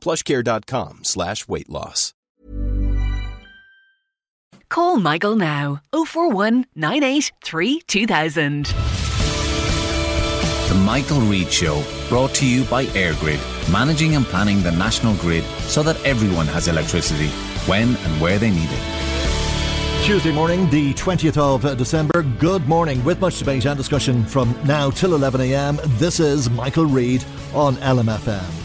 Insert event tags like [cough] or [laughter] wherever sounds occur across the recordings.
plushcare.com slash weight loss. Call Michael now 041 983 2000. The Michael Reade Show, brought to you by EirGrid, managing and planning the national grid so that everyone has electricity when and where they need it. Tuesday morning, the 20th of December. Good morning. With much debate and discussion from now till 11am, this is Michael Reade on LMFM.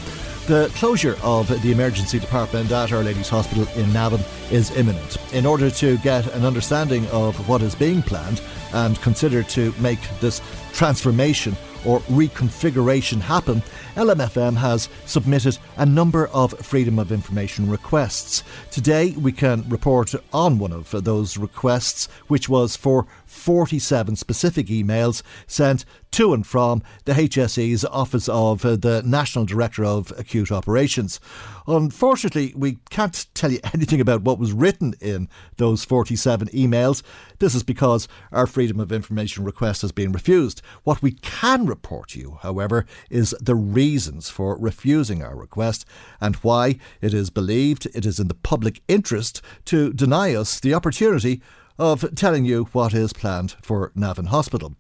The closure of the emergency department at Our Lady's Hospital in Navan is imminent. In order to get an understanding of what is being planned and consider to make this transformation or reconfiguration happen, LMFM has submitted a number of Freedom of Information requests. Today, we can report on one of those requests, which was for 47 specific emails sent to and from the HSE's Office of uh, the National Director of Acute Operations. Unfortunately, we can't tell you [laughs] anything about what was written in those 47 emails. This is because our Freedom of Information request has been refused. What we can report to you, however, is the reasons for refusing our request and why it is believed it is in the public interest to deny us the opportunity of telling you what is planned for Navan Hospital.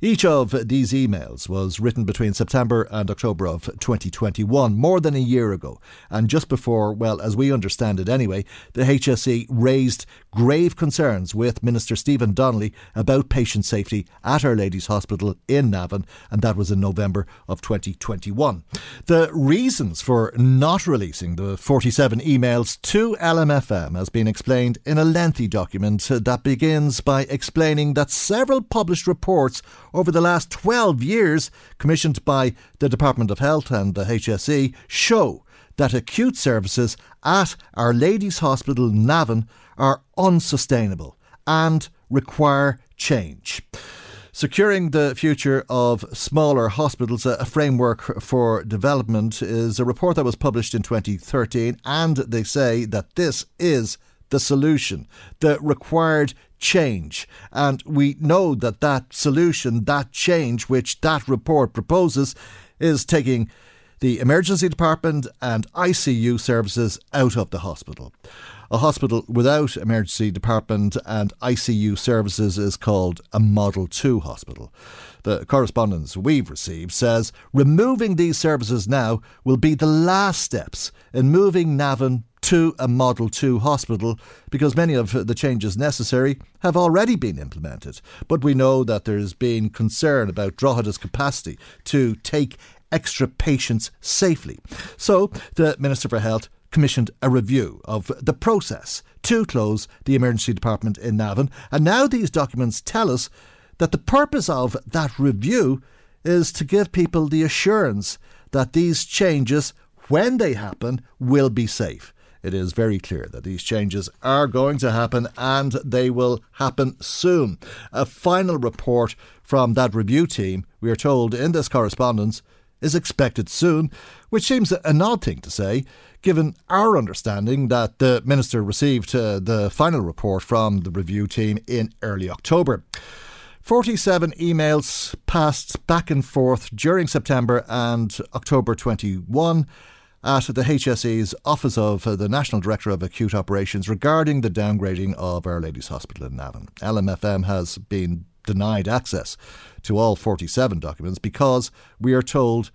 Each of these emails was written between September and October of 2021, more than a year ago, and just before, well, as we understand it anyway, the HSE raised grave concerns with Minister Stephen Donnelly about patient safety at Our Lady's Hospital in Navan, and that was in November of 2021. The reasons for not releasing the 47 emails to LMFM has been explained in a lengthy document that begins by explaining that several published reports over the last 12 years, commissioned by the Department of Health and the HSE, show that acute services at Our Lady's Hospital Navan are unsustainable and require change. Securing the future of smaller hospitals, a framework for development, is a report that was published in 2013, and they say that this is the solution, the required change. And we know that that solution, that change which that report proposes, is taking the emergency department and ICU services out of the hospital. A hospital without emergency department and ICU services is called a Model 2 hospital. The correspondence we've received says removing these services now will be the last steps in moving Navan to a Model 2 hospital because many of the changes necessary have already been implemented. But we know that there's been concern about Drogheda's capacity to take extra patients safely. So the Minister for Health commissioned a review of the process to close the emergency department in Navan, and now these documents tell us that the purpose of that review is to give people the assurance that these changes, when they happen, will be safe. It is very clear that these changes are going to happen and they will happen soon. A final report from that review team, we are told in this correspondence, is expected soon, which seems an odd thing to say, given our understanding that the Minister received uh, the final report from the review team in early October. 47 emails passed back and forth during September and October 21 at the HSE's Office of the National Director of Acute Operations regarding the downgrading of Our Lady's Hospital in Navan. LMFM has been denied access to all 47 documents because we are told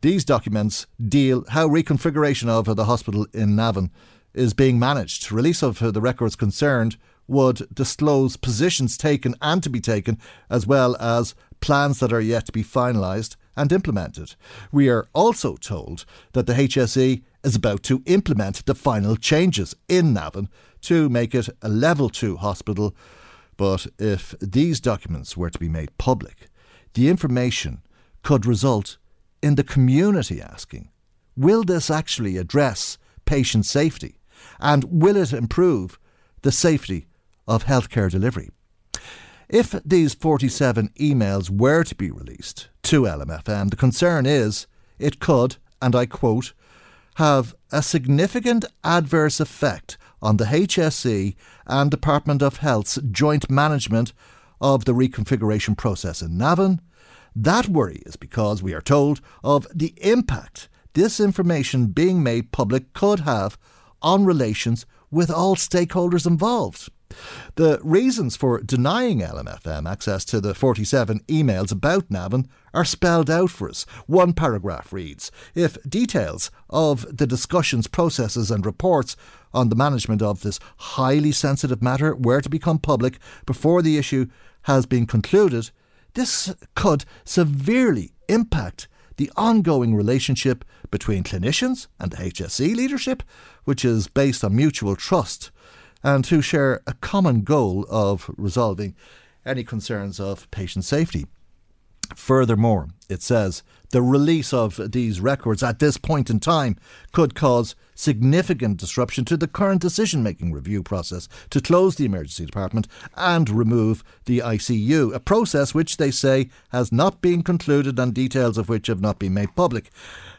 these documents deal how reconfiguration of the hospital in Navan is being managed. Release of the records concerned would disclose positions taken and to be taken, as well as plans that are yet to be finalised and implemented. We are also told that the HSE is about to implement the final changes in Navan to make it a level 2 hospital. But if these documents were to be made public, the information could result in the community asking Will this actually address patient safety? And will it improve the safety of healthcare delivery? If these 47 emails were to be released to LMFM, the concern is it could, and I quote, have a significant adverse effect on the HSE and Department of Health's joint management of the reconfiguration process in Navan. That worry is because we are told of the impact this information being made public could have on relations with all stakeholders involved. The reasons for denying LMFM access to the 47 emails about Navan are spelled out for us. One paragraph reads If details of the discussions, processes, and reports on the management of this highly sensitive matter were to become public before the issue has been concluded, this could severely impact the ongoing relationship between clinicians and the HSE leadership, which is based on mutual trust and who share a common goal of resolving any concerns of patient safety. Furthermore, it says the release of these records at this point in time could cause significant disruption to the current decision making review process to close the emergency department and remove the ICU, a process which they say has not been concluded and details of which have not been made public.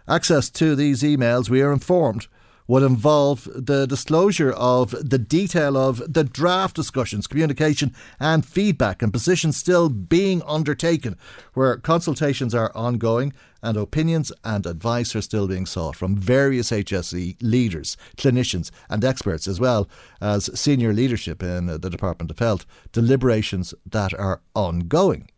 Access to these emails, we are informed, would involve the disclosure of the detail of the draft discussions, communication, and feedback, and positions still being undertaken, where consultations are ongoing and opinions and advice are still being sought from various HSE leaders, clinicians, and experts, as well as senior leadership in the Department of Health, deliberations that are ongoing.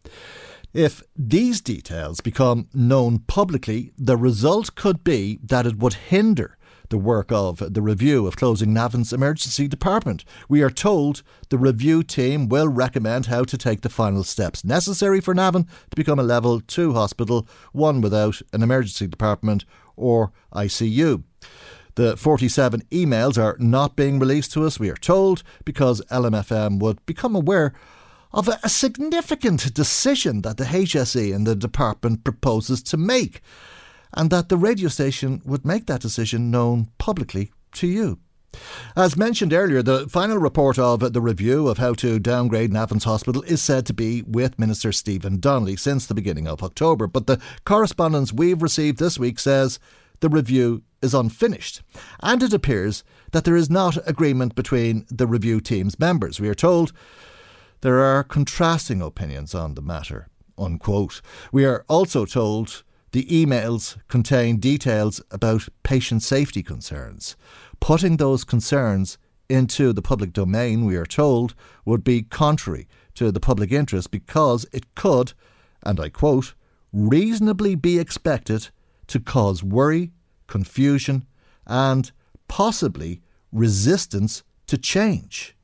If these details become known publicly, the result could be that it would hinder the work of the review of closing Navan's emergency department. We are told the review team will recommend how to take the final steps necessary for Navin to become a level 2 hospital, one without an emergency department or ICU. The 47 emails are not being released to us, we are told, because LMFM would become aware of a significant decision that the HSE and the department proposes to make and that the radio station would make that decision known publicly to you. As mentioned earlier, the final report of the review of how to downgrade Navan's Hospital is said to be with Minister Stephen Donnelly since the beginning of October. But the correspondence we've received this week says the review is unfinished. And it appears that there is not agreement between the review team's members. We are told there are contrasting opinions on the matter. Unquote. We are also told the emails contain details about patient safety concerns. Putting those concerns into the public domain, we are told, would be contrary to the public interest because it could, and I quote, reasonably be expected to cause worry, confusion, and possibly resistance to change.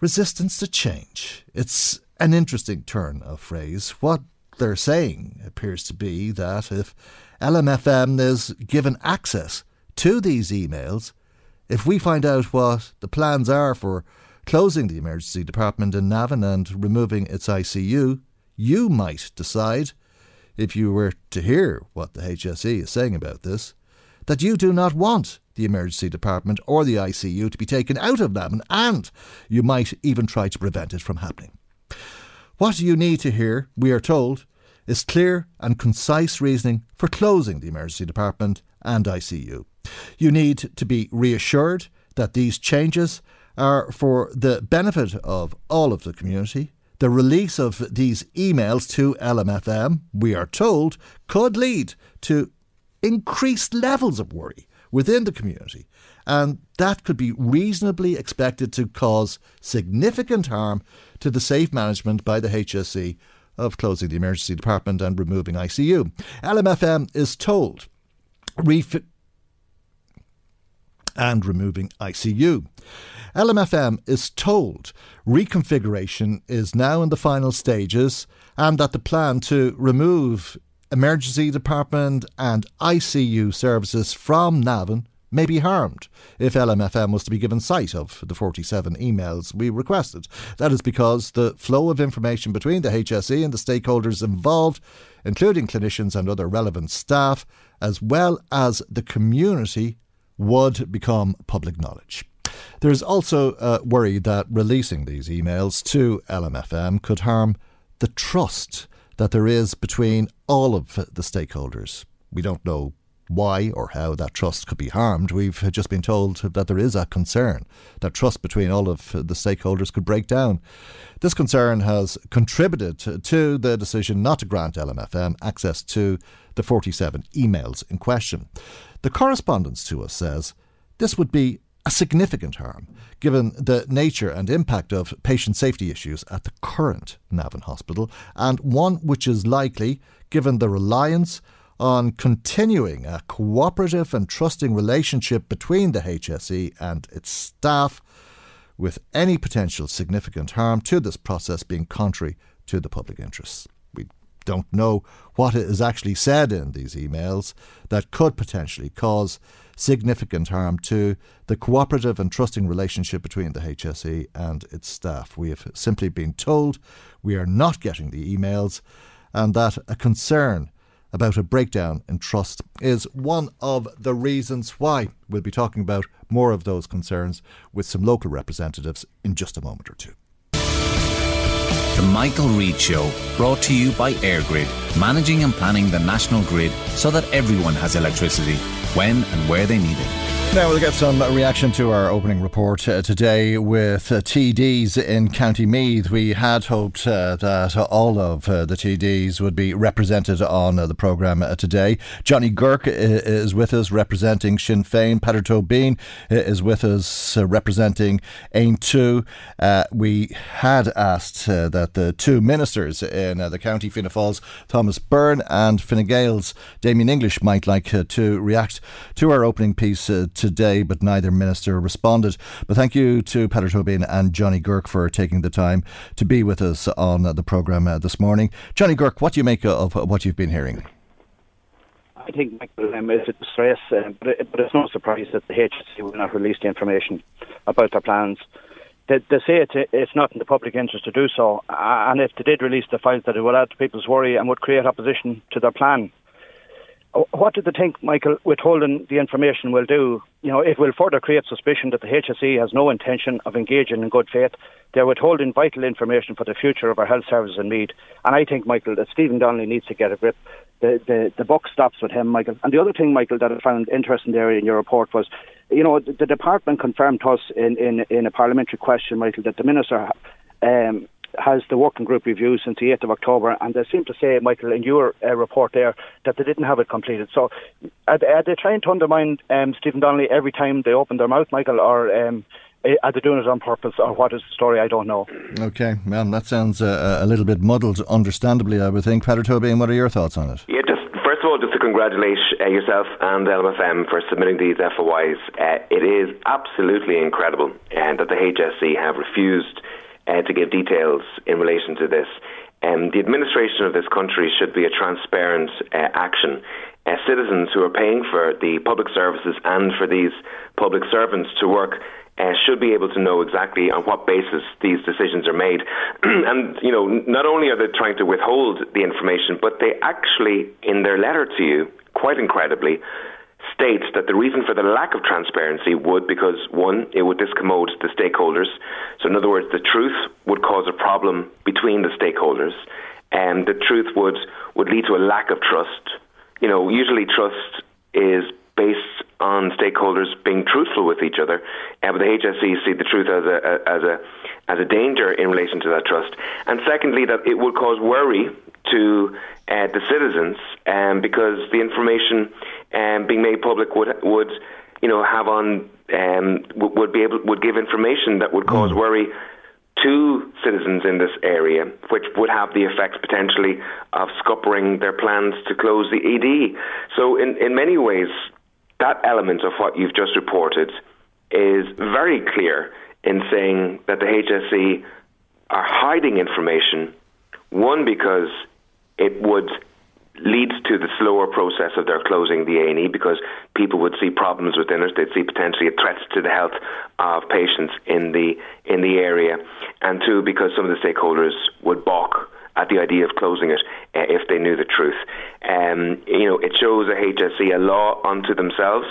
Resistance to change. It's an interesting turn of phrase. What they're saying appears to be that if LMFM is given access to these emails, if we find out what the plans are for closing the emergency department in Navan and removing its ICU, you might decide, if you were to hear what the HSE is saying about this, that you do not want the emergency department or the ICU to be taken out of Navan, and you might even try to prevent it from happening. What you need to hear, we are told, is clear and concise reasoning for closing the emergency department and ICU. You need to be reassured that these changes are for the benefit of all of the community. The release of these emails to LMFM, we are told, could lead to increased levels of worry within the community and that could be reasonably expected to cause significant harm to the safe management by the HSE of closing the emergency department and removing ICU. LMFM is told. Ref- and removing ICU. LMFM is told reconfiguration is now in the final stages and that the plan to remove emergency department and ICU services from Navan may be harmed if LMFM was to be given sight of the 47 emails we requested. That is because the flow of information between the HSE and the stakeholders involved, including clinicians and other relevant staff, as well as the community, would become public knowledge. There's also a worry that releasing these emails to LMFM could harm the trust that there is between all of the stakeholders. We don't know why or how that trust could be harmed. We've just been told that there is a concern that trust between all of the stakeholders could break down. This concern has contributed to the decision not to grant LMFM access to the 47 emails in question. The correspondence to us says this would be a significant harm given the nature and impact of patient safety issues at the current Navan Hospital, and one which is likely, given the reliance on continuing a cooperative and trusting relationship between the HSE and its staff, with any potential significant harm to this process being contrary to the public interest. We don't know what is actually said in these emails that could potentially cause significant harm to the cooperative and trusting relationship between the HSE and its staff. We have simply been told we are not getting the emails and that a concern about a breakdown in trust is one of the reasons why. We'll be talking about more of those concerns with some local representatives in just a moment or two. The Michael Reade Show, brought to you by EirGrid, managing and planning the national grid so that everyone has electricity when and where they need it. Now we'll get some reaction to our opening report uh, today with uh, TDs in County Meath. We had hoped uh, that all of uh, the TDs would be represented on uh, the programme uh, today. Johnny Guirke is with us representing Sinn Féin. Peadar Tóibín is with us representing Aontú. we had asked that the two ministers in the county, Fianna Fáil's Thomas Byrne and Fine Gael's Damien English, might like to react to our opening piece today, but neither minister responded. But thank you to Peadar Tóibín and Johnny Guirke for taking the time to be with us on the programme uh, this morning. Johnny Guirke, what do you make of what you've been hearing? I think Michael um, is a distress, uh, but, it, but it's no surprise that the HSE will not release the information about their plans. They, they say it's, it's not in the public interest to do so, and if they did release the files, that it would add to people's worry and would create opposition to their plan. What do they think, Michael, withholding the information will do? You know, it will further create suspicion that the HSE has no intention of engaging in good faith. They're withholding vital information for the future of our health services in Meath. And I think, Michael, that Stephen Donnelly needs to get a grip. The, the, the buck stops with him, Michael. And the other thing, Michael, that I found interesting there in your report was, you know, the, the department confirmed to us in, in, in a parliamentary question, Michael, that the minister um, has the working group review since the 8th of October, and they seem to say, Michael, in your uh, report there, that they didn't have it completed. So are they, are they trying to undermine um, Stephen Donnelly every time they open their mouth, Michael, or um, are they doing it on purpose, or what is the story? I don't know. Okay, well, that sounds uh, a little bit muddled, understandably, I would think. Peadar Tóibín, what are your thoughts on it? Yeah, just first of all, just to congratulate uh, yourself and LMFM for submitting these FOIs. Uh, it is absolutely incredible uh, that the HSE have refused uh, to give details in relation to this. Um, the administration of this country should be a transparent uh, action. Uh, citizens who are paying for the public services and for these public servants to work uh, should be able to know exactly on what basis these decisions are made. [clears throat] and, you know, not only are they trying to withhold the information, but they actually, in their letter to you, quite incredibly, states that the reason for the lack of transparency would because one, it would discommode the stakeholders. So in other words, the truth would cause a problem between the stakeholders, and the truth would would lead to a lack of trust. You know, usually trust is based on stakeholders being truthful with each other, uh, but the HSE see the truth as a, a as a as a danger in relation to that trust. And secondly, that it would cause worry to uh, the citizens um, because the information um, being made public would would you know have on um, would be able would give information that would cause mm. worry to citizens in this area, which would have the effect potentially of scuppering their plans to close the ED. So in in many ways. that element of what you've just reported is very clear in saying that the HSE are hiding information. One, because it would lead to the slower process of their closing the A&E because people would see problems within it. They'd see potentially a threat to the health of patients in the in the area, and two, because some of the stakeholders would balk at the idea of closing it uh, if they knew the truth. Um, you know, it shows a HSE a law unto themselves.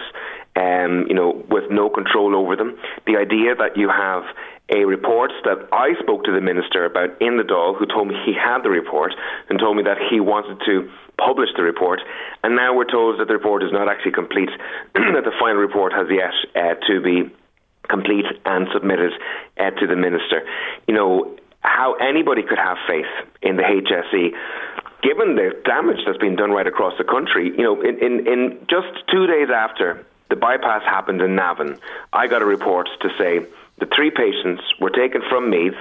Um, you know, with no control over them. The idea that you have a report that I spoke to the minister about in the Dáil, who told me he had the report and told me that he wanted to publish the report, and now we're told that the report is not actually complete, [clears throat] that the final report has yet uh, to be complete and submitted uh, to the minister. You know, how anybody could have faith in the HSE given the damage that's been done right across the country, you know, in, in, in just two days after the bypass happened in Navan, I got a report to say the three patients were taken from Meath,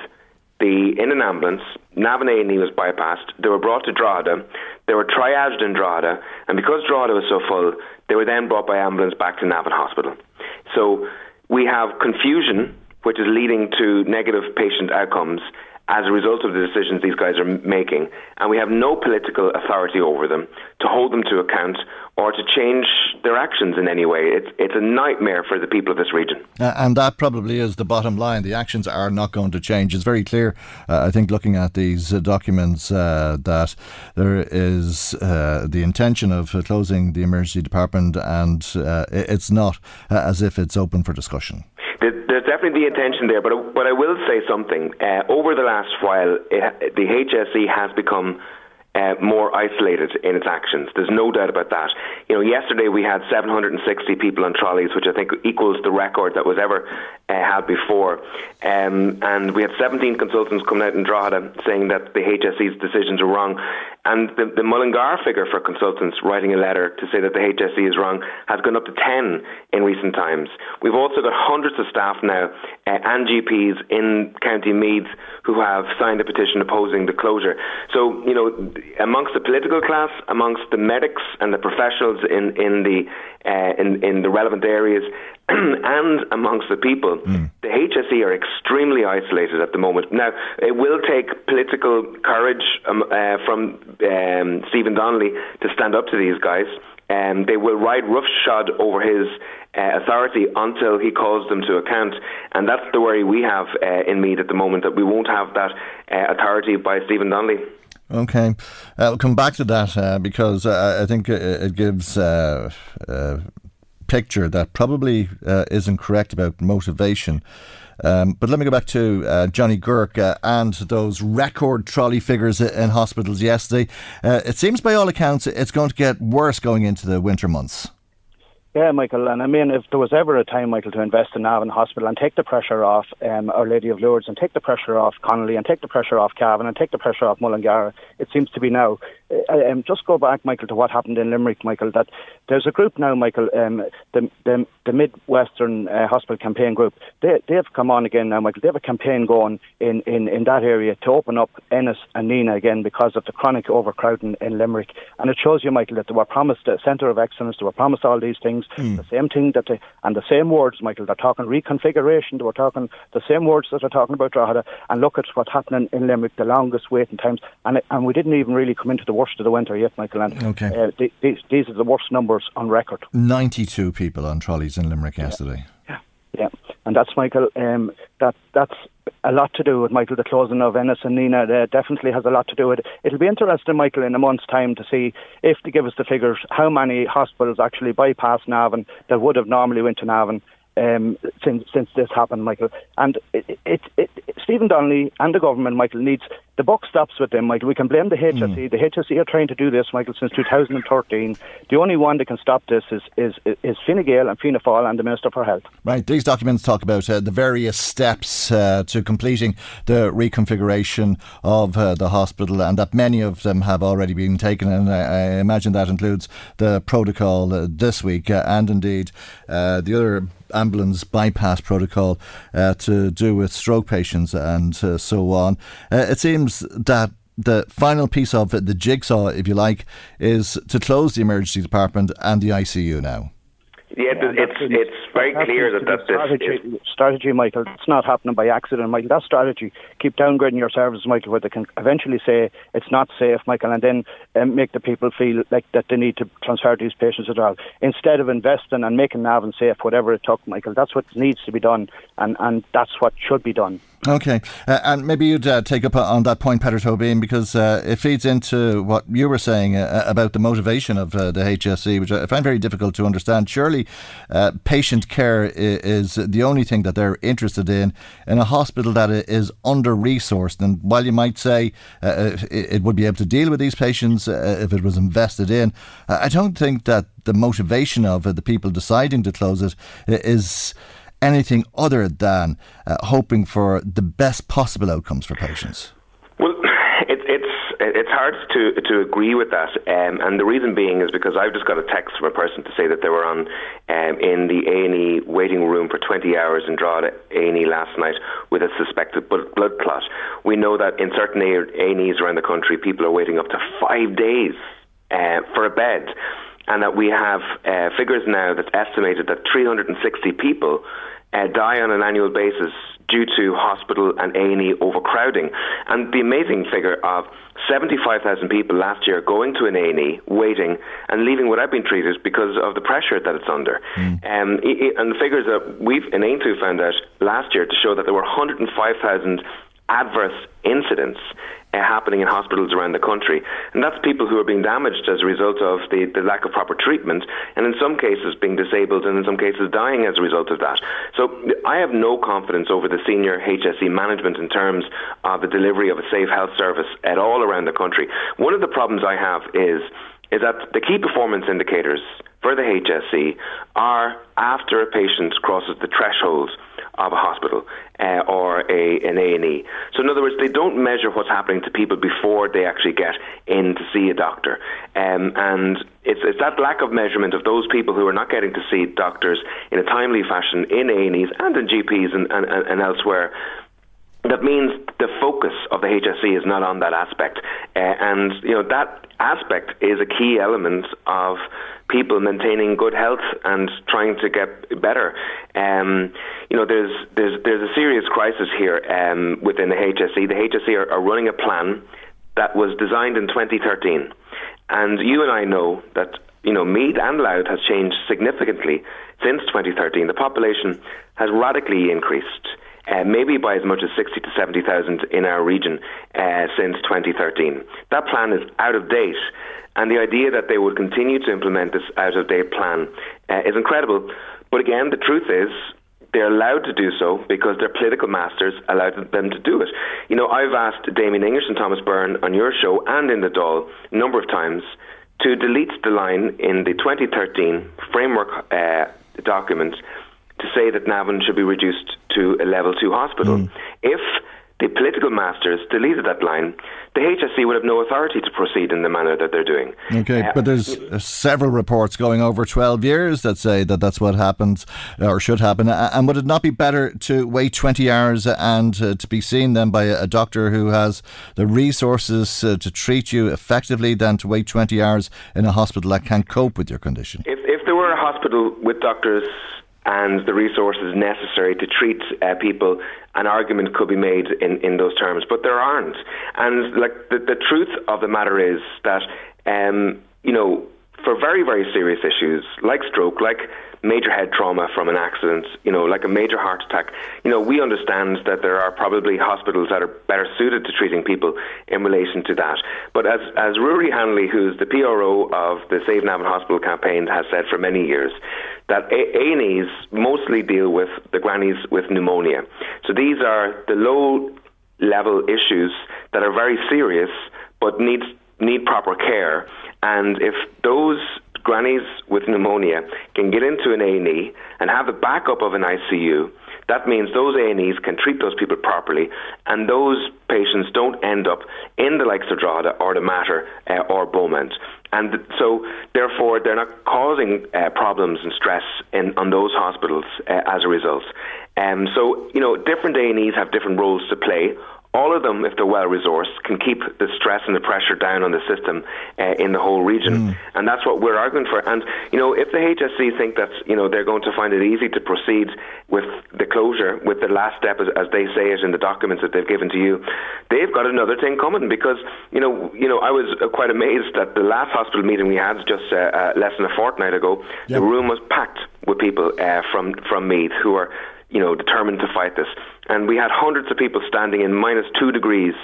the in an ambulance. Navan A&E was bypassed. They were brought to Drogheda. They were triaged in Drogheda, and because Drogheda was so full, they were then brought by ambulance back to Navan Hospital. So we have confusion, which is leading to negative patient outcomes as a result of the decisions these guys are making, and we have no political authority over them to hold them to account or to change their actions in any way. It's, it's a nightmare for the people of this region. Uh, and that probably is the bottom line. The actions are not going to change. It's very clear, uh, I think, looking at these uh, documents, uh, that there is uh, the intention of closing the emergency department, and uh, it's not as if it's open for discussion. There's definitely the intention there, but but I will say something. Uh, over the last while, it, the HSE has become uh, more isolated in its actions. There's no doubt about that. You know, yesterday we had 760 people on trolleys, which I think equals the record that was ever uh, had before. Um, and we had 17 consultants coming out in Drogheda saying that the HSE's decisions are wrong. And the, the Mullingar figure for consultants writing a letter to say that the HSE is wrong has gone up to 10 in recent times. We've also got hundreds of staff now uh, and GPs in County Meath who have signed a petition opposing the closure. So, you know, amongst the political class, amongst the medics and the professionals in, in, the, uh, in, in the relevant areas, [clears throat] and amongst the people, mm. the HSE are extremely isolated at the moment. Now, it will take political courage um, uh, from um, Stephen Donnelly to stand up to these guys. Um, they will ride roughshod over his uh, authority until he calls them to account. And that's the worry we have uh, in Meath at the moment, that we won't have that uh, authority by Stephen Donnelly. Okay, I'll come back to that uh, because uh, I think it gives uh, picture that probably uh, isn't correct about motivation. Um, but let me go back to uh, Johnny Guirke uh, and those record trolley figures in hospitals yesterday. Uh, it seems, by all accounts, it's going to get worse going into the winter months. Yeah, Michael, and I mean, if there was ever a time, Michael, to invest in Navan Hospital and take the pressure off um, Our Lady of Lourdes and take the pressure off Connolly and take the pressure off Cavan and take the pressure off Mullingar, it seems to be now. Um, just go back, Michael, to what happened in Limerick, Michael, that there's a group now, Michael, um, the, the, the Midwestern uh, Hospital Campaign Group, they, they've come on again now, Michael. They have a campaign going in, in, in that area to open up Ennis and Nenagh again because of the chronic overcrowding in Limerick. And it shows you, Michael, that they were promised a centre of excellence, they were promised all these things Mm. The same thing that they, and the same words, Michael, they're talking reconfiguration, they were talking the same words that they're talking about Drogheda, and look at what's happening in Limerick, the longest waiting times, and and we didn't even really come into the worst of the winter yet, Michael, and okay. uh, these, these are the worst numbers on record. 92 people on trolleys in Limerick yesterday. Yeah, yeah, and that's, Michael, um, that that's a lot to do with Michael the closing of Ennis and Nenagh. Uh, definitely has a lot to do with it. It'll be interesting, Michael, in a month's time to see if they give us the figures how many hospitals actually bypass Navan that would have normally went to Navan um, since since this happened, Michael. And it, it, it, Stephen Donnelly and the government, Michael, needs the buck stops with them, Michael. We can blame the HSE. Mm. The HSE are trying to do this, Michael, since 2013. The only one that can stop this is is is Fine Gael and Fianna Fáil and the Minister for Health. Right. These documents talk about uh, the various steps uh, to completing the reconfiguration of uh, the hospital, and that many of them have already been taken. And I, I imagine that includes the protocol uh, this week, uh, and indeed uh, the other ambulance bypass protocol uh, to do with stroke patients and uh, so on. Uh, it seems that the final piece of it, the jigsaw, if you like, is to close the emergency department and the ICU now. Yeah, it's it's very clear that that's strategy, is. strategy, Michael. It's not happening by accident, Michael. That strategy. Keep downgrading your services, Michael, where they can eventually say it's not safe, Michael, and then um, make the people feel like that they need to transfer these patients as well. Instead of investing and making Navan safe, whatever it took, Michael, that's what needs to be done, and, and that's what should be done. Okay, uh, and maybe you'd uh, take up on that point, Peadar Tóibín, because uh, it feeds into what you were saying uh, about the motivation of uh, the HSE, which I find very difficult to understand. Surely, uh, patient care is the only thing that they're interested in in a hospital that is under resourced. And while you might say it would be able to deal with these patients if it was invested in, I don't think that the motivation of the people deciding to close it is anything other than uh, hoping for the best possible outcomes for patients? Well, [sighs] it, it's it's hard to to agree with that, um, and the reason being is because I've just got a text from a person to say that they were on um, in the A and E waiting room for 20 hours in Drogheda A and E last night with a suspected blood clot. We know that in certain A and E's around the country, people are waiting up to five days uh, for a bed and that we have uh, figures now that's estimated that 360 people uh, die on an annual basis due to hospital and A&E overcrowding. And the amazing figure of 75,000 people last year going to an A&E, waiting, and leaving without being treated because of the pressure that it's under. Mm. Um, it, and the figures that we've in Aontú found out last year to show that there were 105,000 adverse incidents Uh, happening in hospitals around the country. And that's people who are being damaged as a result of the, the lack of proper treatment, and in some cases being disabled, and in some cases dying as a result of that. So I have no confidence over the senior HSE management in terms of the delivery of a safe health service at all around the country. One of the problems I have is is that the key performance indicators for the HSE are after a patient crosses the threshold of a hospital uh, or a, an A&E. So in other words, they don't measure what's happening to people before they actually get in to see a doctor. Um, and it's, it's that lack of measurement of those people who are not getting to see doctors in a timely fashion in A&Es and in GPs and, and, and elsewhere that means the focus of the HSE is not on that aspect, uh, and you know that aspect is a key element of people maintaining good health and trying to get better. Um, you know, there's there's there's a serious crisis here um, within the HSE. The HSE are, are running a plan that was designed in 2013, and you and I know that you know, Meath and Louth has changed significantly since 2013. The population has radically increased uh, maybe by as much as 60 to 70,000 in our region uh, since 2013. That plan is out of date. And the idea that they would continue to implement this out of date plan uh, is incredible. But again, the truth is, they're allowed to do so because their political masters allowed them to do it. You know, I've asked Damien English and Thomas Byrne on your show and in the Dáil a number of times to delete the line in the 2013 framework uh, document to say that Navan should be reduced to a level two hospital. Mm. If the political masters deleted that line, the HSE would have no authority to proceed in the manner that they're doing. Okay, uh, but there's uh, several reports going over 12 years that say that that's what happens or should happen. And would it not be better to wait 20 hours and uh, to be seen then by a doctor who has the resources uh, to treat you effectively than to wait 20 hours in a hospital that can't cope with your condition? If, if there were a hospital with doctors and the resources necessary to treat uh, people, an argument could be made in, in those terms, but there aren't. And like the, the truth of the matter is that, um, you know, for very, very serious issues like stroke, like major head trauma from an accident, you know, like a major heart attack, you know, we understand that there are probably hospitals that are better suited to treating people in relation to that. But as, as Ruairí Hanley, who's the PRO of the Save Navan Hospital campaign, has said for many years, that A&Es mostly deal with the grannies with pneumonia. So these are the low level issues that are very serious but need need proper care. And if those grannies with pneumonia can get into an A&E and have the backup of an ICU, that means those A&Es can treat those people properly, and those patients don't end up in the likes of Drogheda or the Mater uh, or Beaumont. And so, therefore, they're not causing uh, problems and stress in, on those hospitals uh, as a result. Um, so, you know, different A&Es have different roles to play all of them, if they're well resourced, can keep the stress and the pressure down on the system uh, in the whole region. Mm. And that's what we're arguing for. And, you know, if the HSE think that, you know, they're going to find it easy to proceed with the closure, with the last step, as, as they say it in the documents that they've given to you, they've got another thing coming because, you know, you know, I was uh, quite amazed that the last hospital meeting we had just uh, uh, less than a fortnight ago, yep. the room was packed with people uh, from, from Meath who are you know, determined to fight this. And we had hundreds of people standing in minus two degrees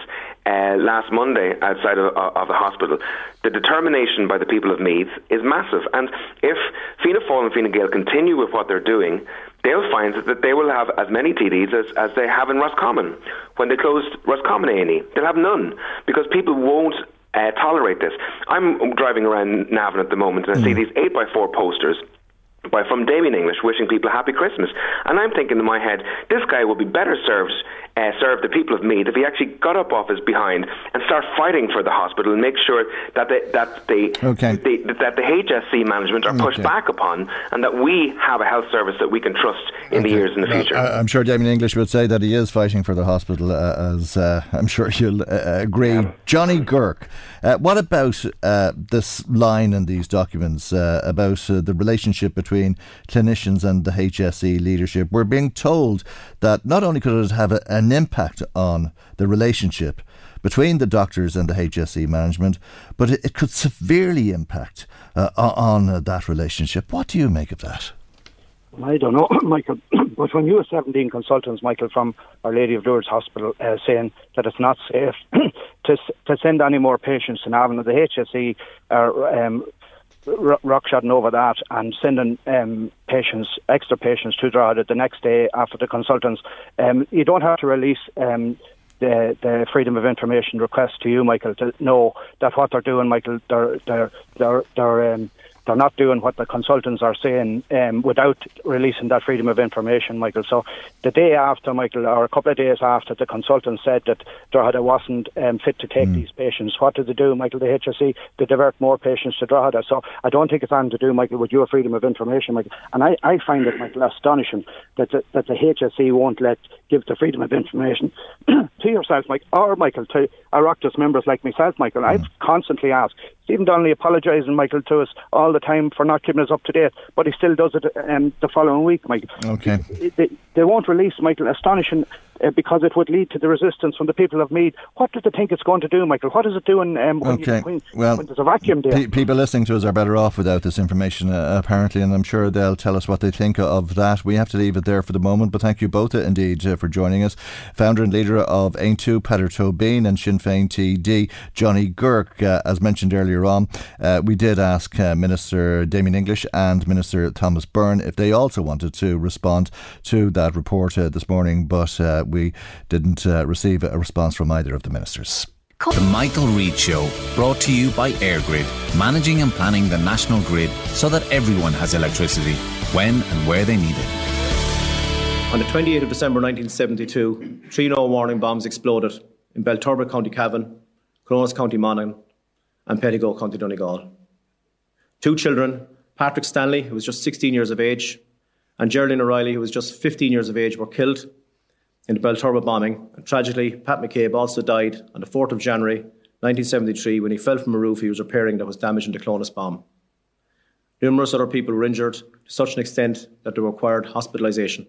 uh, last Monday outside of, of, the hospital. The determination by the people of Meath is massive. And if Fianna Fáil and Fine Gael continue with what they're doing, they'll find that they will have as many TDs as, as they have in Roscommon. When they closed Roscommon A&E, they'll have none because people won't uh, tolerate this. I'm driving around Navan at the moment and I mm. see these 8 by 4 posters by from Damien English wishing people a happy Christmas. And I'm thinking in my head, this guy would be better served uh, serve the people of Meath if he actually got up off his behind and start fighting for the hospital and make sure that they, that they, okay. that the HSE management are pushed okay. back upon and that we have a health service that we can trust in okay. the years in the future. Uh, I'm sure Damien English would say that he is fighting for the hospital, uh, as uh, I'm sure you'll uh, agree. Yeah. Johnny Guirke, uh, what about this line in these documents about the relationship between clinicians and the HSE leadership? We're being told that not only could it have a, an impact on the relationship between the doctors and the HSE management, but it, it could severely impact uh, on uh, that relationship. What do you make of that? I don't know, [coughs] Michael. [coughs] but when you have 17 consultants, Michael, from Our Lady of Lourdes Hospital, uh, saying that it's not safe [coughs] to to send any more patients to Navan, the HSE are um, rockshotting over that and sending um, patients, extra patients to Drogheda the next day after the consultants. Um, you don't have to release um, the, the freedom of information request to you, Michael, to know that what they're doing, Michael, they're they're they're, they're um, they're not doing what the consultants are saying um, without releasing that freedom of information, Michael. So the day after, Michael, or a couple of days after, the consultant said that Drogheda wasn't um, fit to take mm. these patients. What did they do, Michael? The HSE they divert more patients to Drogheda. So I don't think it's anything to do, Michael, with your freedom of information, Michael. And I, I find it, Michael, astonishing that the, that the HSE won't let give the freedom of information [clears throat] to yourself, Mike, or Michael, to Oireachtas members like myself, Michael. Mm. I've constantly asked. Stephen Donnelly apologising, Michael, to us all the time for not keeping us up to date, but he still does it um, the following week, Michael. Okay. They, they won't release, Michael, astonishing uh, because it would lead to the resistance from the people of Meath. What do they think it's going to do, Michael? What is it doing um, when, okay. you, when, well, when there's a vacuum there? Pe- people listening to us are better off without this information, uh, apparently, and I'm sure they'll tell us what they think of that. We have to leave it there for the moment, but thank you both uh, indeed uh, for joining us. Founder and leader of Aontú, Peadar Tóibín, and Sinn Féin TD, Johnny Guirke. Uh, as mentioned earlier on, uh, we did ask Minister Damien English and Minister Thomas Byrne if they also wanted to respond to that report this morning, but we didn't uh, receive a response from either of the ministers. The Michael Reade Show, brought to you by EirGrid, managing and planning the national grid so that everyone has electricity when and where they need it. On the 28th of December 1972, three no warning bombs exploded in Belturbet, County Cavan, Clones, County Monaghan, and Pettigo, County Donegal. Two children, Patrick Stanley, who was just 16 years of age, and Geraldine O'Reilly, who was just 15 years of age, were killed in the Belturbet bombing. And tragically, Pat McCabe also died on the 4th of January 1973 when he fell from a roof he was repairing that was damaged in the Clones bomb. Numerous other people were injured to such an extent that they required hospitalisation.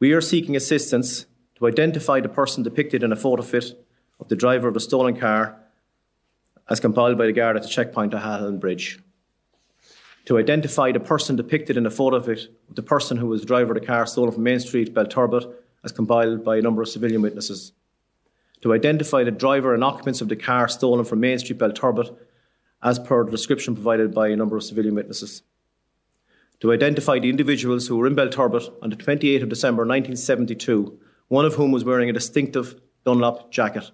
We are seeking assistance to identify the person depicted in a photo fit of the driver of the stolen car as compiled by the guard at the checkpoint at Aghalane Bridge. To identify the person depicted in the photo fit of the person who was the driver of the car stolen from Main Street, Belturbet, as compiled by a number of civilian witnesses. To identify the driver and occupants of the car stolen from Main Street, Belturbet, as per the description provided by a number of civilian witnesses. To identify the individuals who were in Belturbet on the 28th of December 1972, one of whom was wearing a distinctive Dunlop jacket.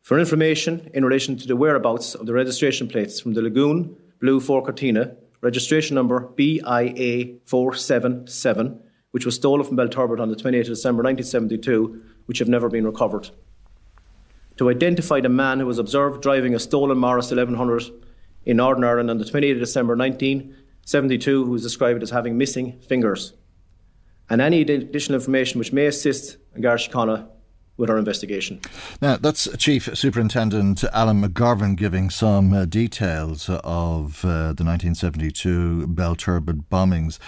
For information in relation to the whereabouts of the registration plates from the Lagoon Blue Ford Cortina, registration number BIA 477, which was stolen from Belturbet on the 28th of December 1972, which have never been recovered. To identify the man who was observed driving a stolen Morris 1100 in Northern Ireland on the 28th of December 1972, who is described as having missing fingers. And any additional information which may assist in Garda Síochána with our investigation. Now, that's Chief Superintendent Alan McGovern giving some uh, details of uh, the 1972 Belturbet bombings.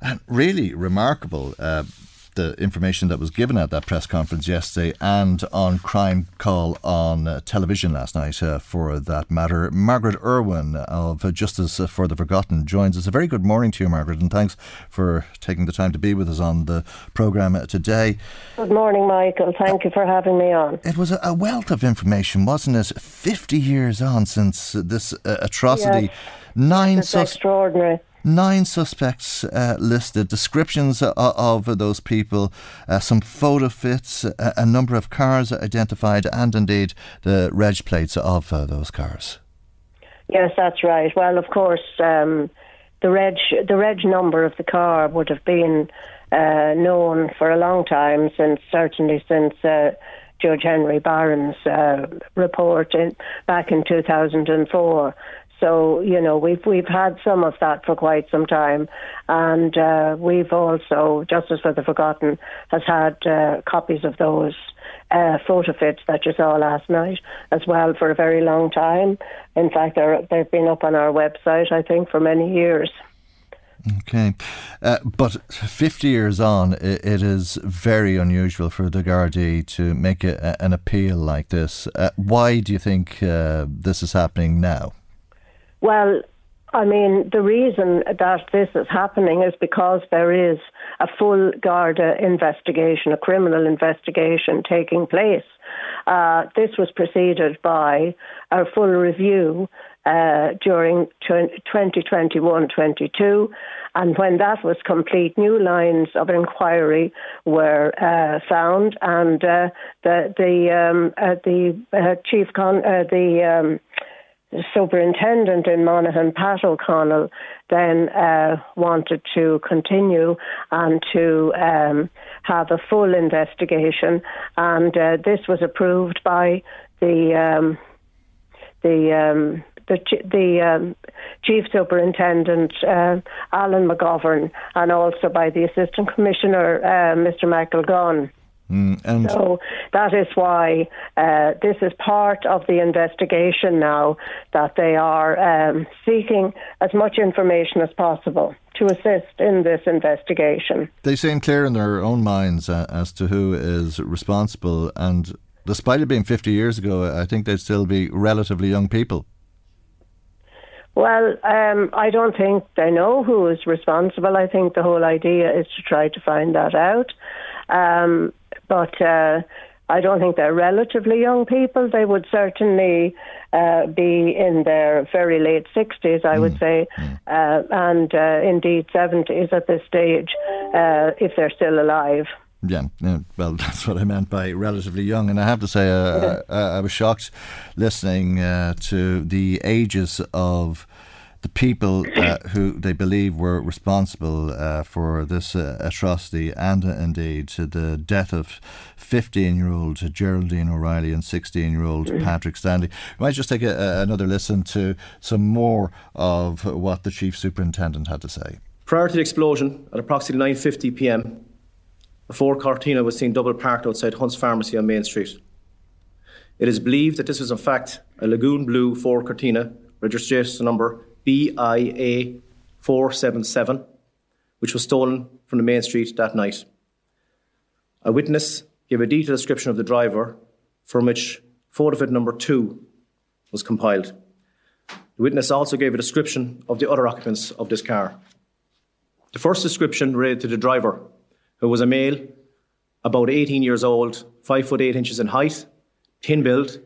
And really remarkable. Uh, the information that was given at that press conference yesterday and on Crime Call on uh, television last night uh, for that matter. Margaret Urwin of uh, Justice for the Forgotten joins us. A very good morning to you, Margaret, and thanks for taking the time to be with us on the programme today. Good morning, Michael. Thank you for having me on. It was a wealth of information, wasn't it? 50 years on since this uh, atrocity. Yes. Nine sus- extraordinary nine suspects uh, listed, descriptions of, of those people, uh, some photo fits, a, a, number of cars identified, and indeed the reg plates of uh, those cars. Yes, that's right. Well, of course, um, the reg the reg number of the car would have been uh, known for a long time, since certainly since. Uh, Judge Henry Barron's uh, report in, back in 2004. So you know we've we've had some of that for quite some time, and uh, we've also Justice for the Forgotten has had uh, copies of those uh, photo fits that you saw last night as well for a very long time. In fact, they've been up on our website I think for many years. Okay, uh, but 50 years on, it, it is very unusual for the Gardaí to make a, an appeal like this. Uh, why do you think uh, this is happening now? Well, I mean, the reason that this is happening is because there is a full Garda investigation, a criminal investigation taking place. Uh, this was preceded by a full review uh, during 2021 22. And when that was complete, new lines of inquiry were uh, found, and uh, the the um, uh, the uh, chief con- the um, superintendent in Monaghan, Pat O'Connell, then uh, wanted to continue and to um, have a full investigation, and uh, this was approved by the um, the um, the, the um, chief superintendent uh, Alan McGovern, and also by the assistant commissioner uh, Mr. Michael Gunn. Mm, so that is why uh, this is part of the investigation now that they are um, seeking as much information as possible to assist in this investigation. They seem clear in their own minds uh, as to who is responsible, and despite it being 50 years ago, I think they'd still be relatively young people. Well, um, I don't think they know who is responsible. I think the whole idea is to try to find that out. Um, but uh, I don't think they're relatively young people. They would certainly uh, be in their very late 60s, I mm. would say, mm. uh, and uh, indeed 70s at this stage, uh, if they're still alive. Yeah, yeah, well, [laughs] that's what I meant by relatively young. And I have to say, uh, I, I, was shocked listening to the ages of the people uh, who they believe were responsible uh, for this uh, atrocity and uh, indeed the death of 15 year old Geraldine O'Reilly and 16 year old mm. Patrick Stanley. We might just take a, another listen to some more of what the Chief Superintendent had to say. Prior to the explosion, at approximately 9.50 pm, a Ford Cortina was seen double parked outside Hunt's Pharmacy on Main Street. It is believed that this was in fact a Lagoon Blue Ford Cortina, registration number BIA 477, which was stolen from the main street that night. A witness gave a detailed description of the driver, from which photo number two was compiled. The witness also gave a description of the other occupants of this car. The first description related to the driver, who was a male, about 18 years old, 5 foot 8 inches in height, thin build,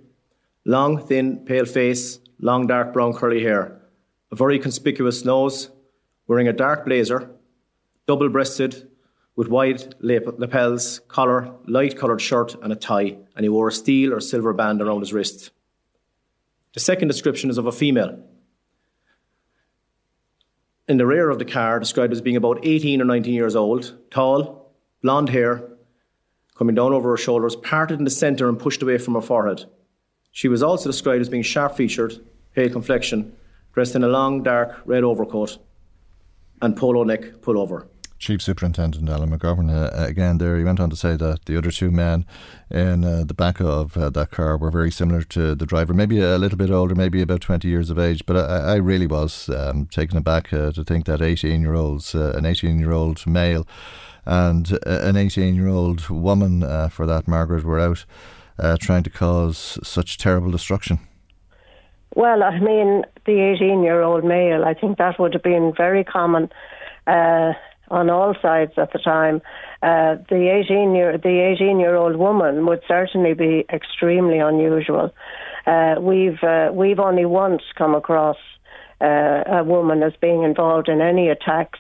long, thin, pale face, long, dark brown curly hair, a very conspicuous nose, wearing a dark blazer, double breasted, with wide lapels, collar, light coloured shirt, and a tie, and he wore a steel or silver band around his wrist. The second description is of a female. In the rear of the car, described as being about 18 or 19 years old, tall, blonde hair, coming down over her shoulders, parted in the centre and pushed away from her forehead. She was also described as being sharp featured, pale complexion, dressed in a long, dark red overcoat and polo neck pullover. Chief Superintendent Alan McGovern uh, again there. He went on to say that the other two men in uh, the back of uh, that car were very similar to the driver, maybe a little bit older, maybe about 20 years of age. But I, I really was um, taken aback uh, to think that 18 year olds, uh, an 18 year old male, and an 18 year old woman, uh, for that, Margaret, were out trying to cause such terrible destruction. Well, I mean, the 18 year old male, I think that would have been very common uh, on all sides at the time. Uh, the 18 year the 18 year old woman would certainly be extremely unusual. Uh, we've uh, we've only once come across uh, a woman as being involved in any attacks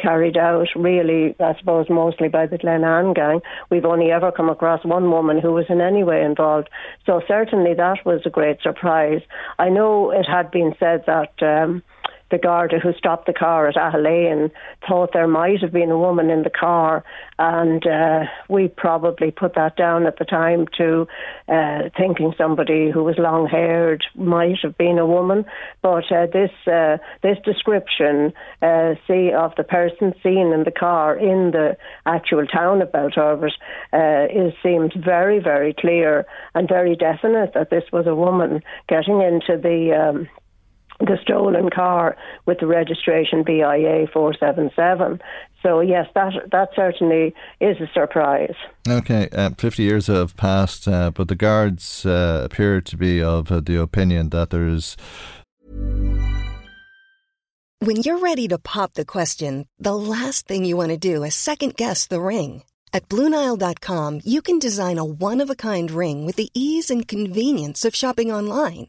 carried out really, I suppose, mostly by the Glenanne gang. We've only ever come across one woman who was in any way involved. So certainly that was a great surprise. I know it had been said that um, the Garda who stopped the car at Aghalane thought there might have been a woman in the car, and uh, we probably put that down at the time to uh, thinking somebody who was long haired might have been a woman. But uh, this uh, this description, uh, see of the person seen in the car in the actual town of Belturbet, uh, is seems very very clear and very definite that this was a woman getting into the um, the stolen car with the registration BIA 477. So, yes, that that certainly is a surprise. Okay, uh, 50 years have passed, uh, but the guards uh, appear to be of uh, the opinion that there is. When you're ready to pop the question, the last thing you want to do is second guess the ring. At Bluenile.com, you can design a one of a kind ring with the ease and convenience of shopping online.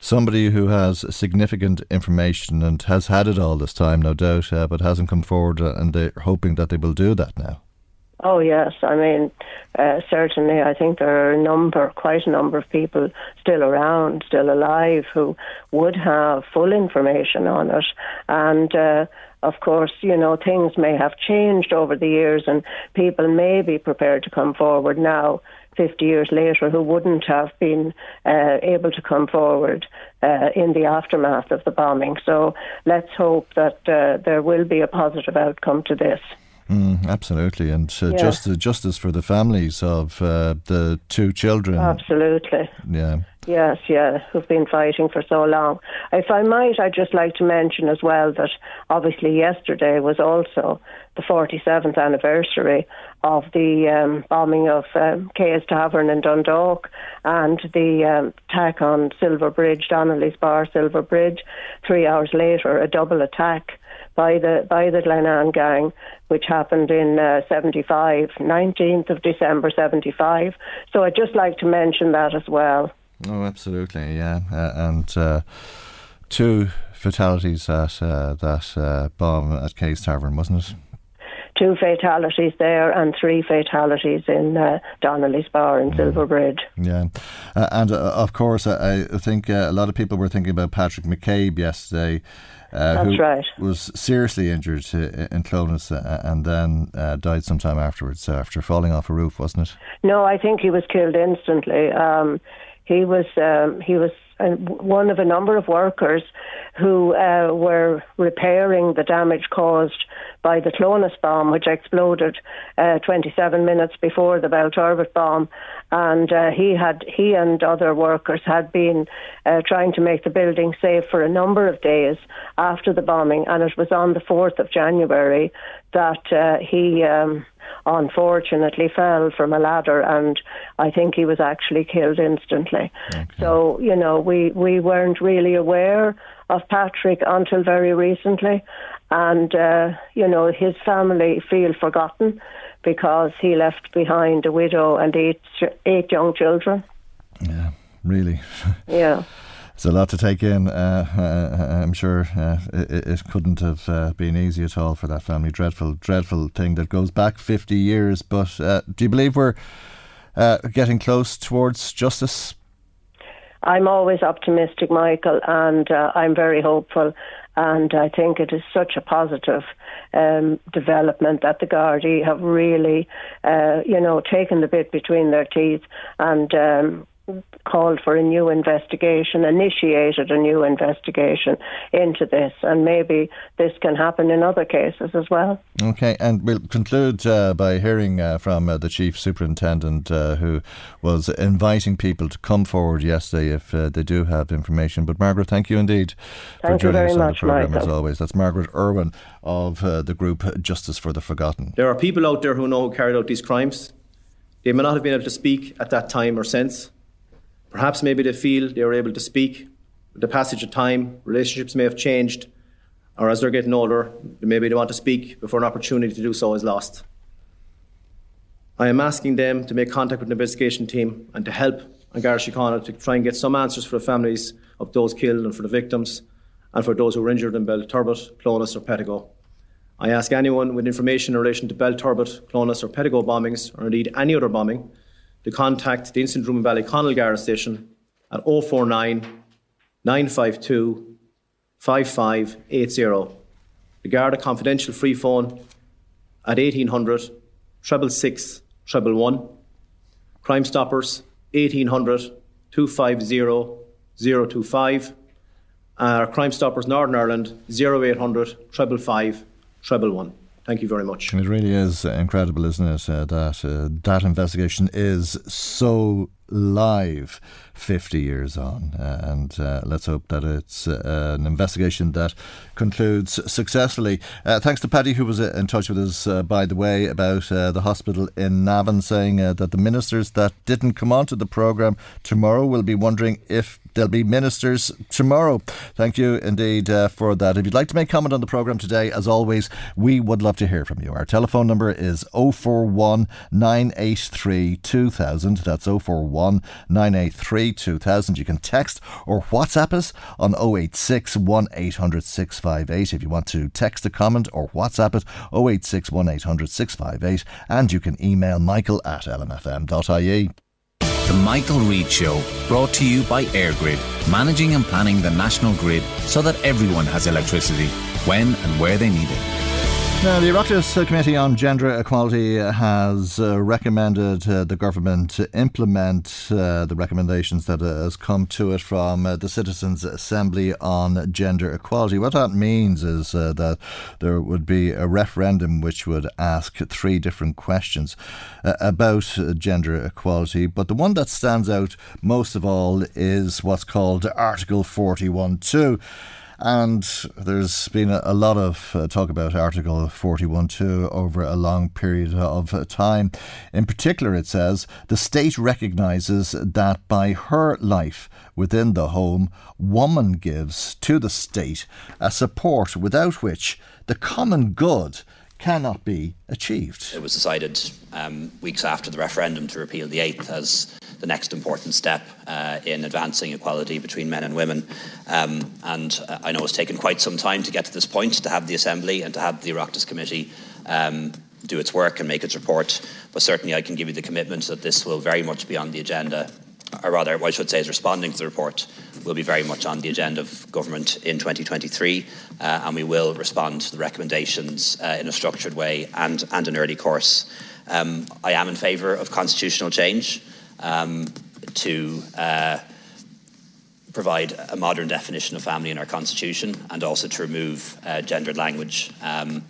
Somebody who has significant information and has had it all this time, no doubt, uh, but hasn't come forward, uh, and they're hoping that they will do that now. Oh yes, I mean uh, certainly. I think there are a number, quite a number of people still around, still alive, who would have full information on it, and. Uh, of course, you know, things may have changed over the years and people may be prepared to come forward now 50 years later who wouldn't have been uh, able to come forward uh, in the aftermath of the bombing. So let's hope that uh, there will be a positive outcome to this. Mm, absolutely, and uh, yeah. justice, justice for the families of uh, the two children. Absolutely. Yeah. Yes, yeah, who've been fighting for so long. If I might, I'd just like to mention as well that obviously yesterday was also the 47th anniversary of the um, bombing of um, Tavern in Dundalk and the um, attack on Silver Bridge, Donnelly's Bar Silver Bridge. Three hours later, a double attack by the by the Glenanne gang, which happened in uh, 75, 19th of December 75. So I'd just like to mention that as well. Oh, absolutely, yeah. Uh, and uh, two fatalities at uh, that uh, bomb at Kay's Tavern, wasn't it? Two fatalities there and three fatalities in uh, Donnelly's Bar in mm. Silverbridge. Yeah, uh, and uh, of course, I, I think uh, a lot of people were thinking about Patrick McCabe yesterday. Uh, That's right. Was seriously injured uh, in Clones and then died sometime afterwards after falling off a roof, wasn't it? No, I think he was killed instantly. Um, he was um, he was one of a number of workers who uh, were repairing the damage caused by the Clones bomb, which exploded uh, 27 minutes before the Belturbet bomb. And uh, he had he and other workers had been uh, trying to make the building safe for a number of days after the bombing, and it was on the 4th of January that uh, he. Um, unfortunately fell from a ladder and I think he was actually killed instantly. Okay. So, you know, we, we weren't really aware of Patrick until very recently. And, uh, you know, his family feel forgotten because he left behind a widow and eight, eight young children. Yeah, really. [laughs] Yeah. It's a lot to take in. Uh, uh, I'm sure uh, it, it, couldn't have uh, been easy at all for that family. Dreadful, dreadful thing that goes back 50 years. But uh, do you believe we're uh, getting close towards justice? I'm always optimistic, Michael, and I'm very hopeful. And I think it is such a positive um, development that the Gardaí have really, you know, taken the bit between their teeth and um, called for a new investigation, initiated a new investigation into this, and maybe this can happen in other cases as well. Okay, and we'll conclude uh, by hearing uh, from uh, the Chief Superintendent uh, who was inviting people to come forward yesterday if uh, they do have information. But Margaret, thank you indeed thank for joining us on the programme Michael. as always. That's Margaret Urwin of uh, the group Justice for the Forgotten. There are people out there who know who carried out these crimes. They may not have been able to speak at that time or since. Perhaps maybe they feel they are able to speak. With the passage of time, relationships may have changed, or as they're getting older, maybe they want to speak before an opportunity to do so is lost. I am asking them to make contact with the investigation team and to help An Garda to try and get some answers for the families of those killed and for the victims and for those who were injured in Belturbet, Clones or Pettigo. I ask anyone with information in relation to Belturbet, Clones or Pettigo bombings, or indeed any other bombing, to contact the Incident Room in Ballyconnell Station at 049 952 5580. The Garda confidential free phone at 1800 666 111. Crime Stoppers 1800 250 025. Our uh, Crime Stoppers Northern Ireland 0800 555 111. Thank you very much. It really is incredible, isn't it? Uh, that uh, that investigation is so live 50 years on. And uh, let's hope that it's uh, an investigation that concludes successfully. Uh, thanks to Paddy, who was uh, in touch with us, uh, by the way, about the hospital in Navan, saying that the ministers that didn't come onto the programme tomorrow will be wondering if there'll be ministers tomorrow. Thank you indeed for that. If you'd like to make comment on the programme today, as always, we would love to hear from you. Our telephone number is 041 983 2000. That's 041 983 2000. You can text or WhatsApp us on 086 1800 658 if you want to text a comment or WhatsApp it 086 1800 658 and you can email michael at lmfm.ie. The Michael Reade Show, brought to you by EirGrid, managing and planning the national grid so that everyone has electricity when and where they need it. Now, the Oireachtas Committee on Gender Equality has uh, recommended uh, the government to implement uh, the recommendations that uh, has come to it from uh, the Citizens' Assembly on Gender Equality. What that means is uh, that there would be a referendum which would ask three different questions about gender equality, but the one that stands out most of all is what's called Article 41.2. And there's been a, lot of uh, talk about Article 41.2 over a long period of time. In particular, it says the state recognises that by her life within the home, woman gives to the state a support without which the common good cannot be achieved. It was decided um, weeks after the referendum to repeal the eighth as the next important step uh, in advancing equality between men and women. Um, and uh, I know it's taken quite some time to get to this point, to have the Assembly and to have the Oireachtas Committee um, do its work and make its report. But certainly, I can give you the commitment that this will very much be on the agenda, or rather, what I should say is responding to the report will be very much on the agenda of government in 2023, uh, and we will respond to the recommendations uh, in a structured way and, and an early course. Um, I am in favour of constitutional change um, to uh, provide a modern definition of family in our constitution and also to remove uh, gendered language. Um,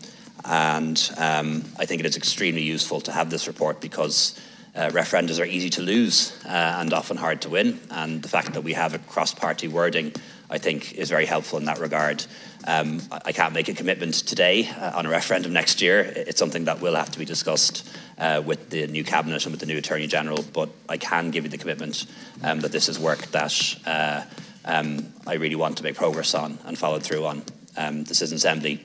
and um, I think it is extremely useful to have this report because uh, referendums are easy to lose uh, and often hard to win. And the fact that we have a cross party wording, I think, is very helpful in that regard. Um, I can't make a commitment today uh, on a referendum next year. It's something that will have to be discussed uh, with the new cabinet and with the new attorney general. But I can give you the commitment um, that this is work that uh, um, I really want to make progress on and follow through on. Um, the Citizen Assembly,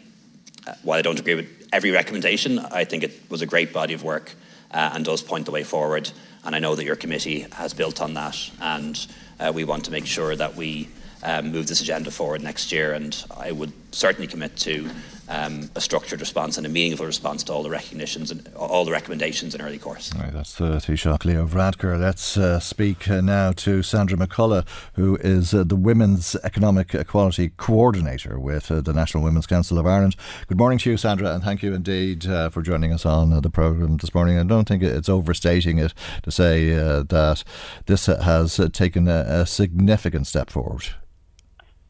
uh, while I don't agree with every recommendation, I think it was a great body of work uh, and does point the way forward. And I know that your committee has built on that, and uh, we want to make sure that we um, move this agenda forward next year. And I would certainly commit to um, a structured response and a meaningful response to all the recognitions and all the recommendations in early course. That's the Taoiseach Leo Varadkar. Let's uh, speak uh, now to Sandra McCullough, who is uh, the Women's Economic Equality Coordinator with uh, the National Women's Council of Ireland. Good morning to you, Sandra, and thank you indeed uh, for joining us on uh, the programme this morning. I don't think it's overstating it to say that this has taken a, a significant step forward.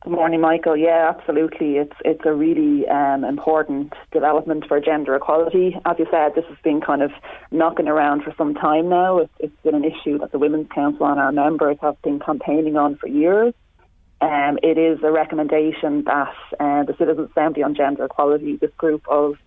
Good morning, Michael. Yeah, absolutely. It's it's a really um, important development for gender equality. As you said, this has been kind of knocking around for some time now. It's, it's been an issue that the Women's Council and our members have been campaigning on for years. Um, it is a recommendation that uh, the Citizens Assembly on Gender Equality, this group of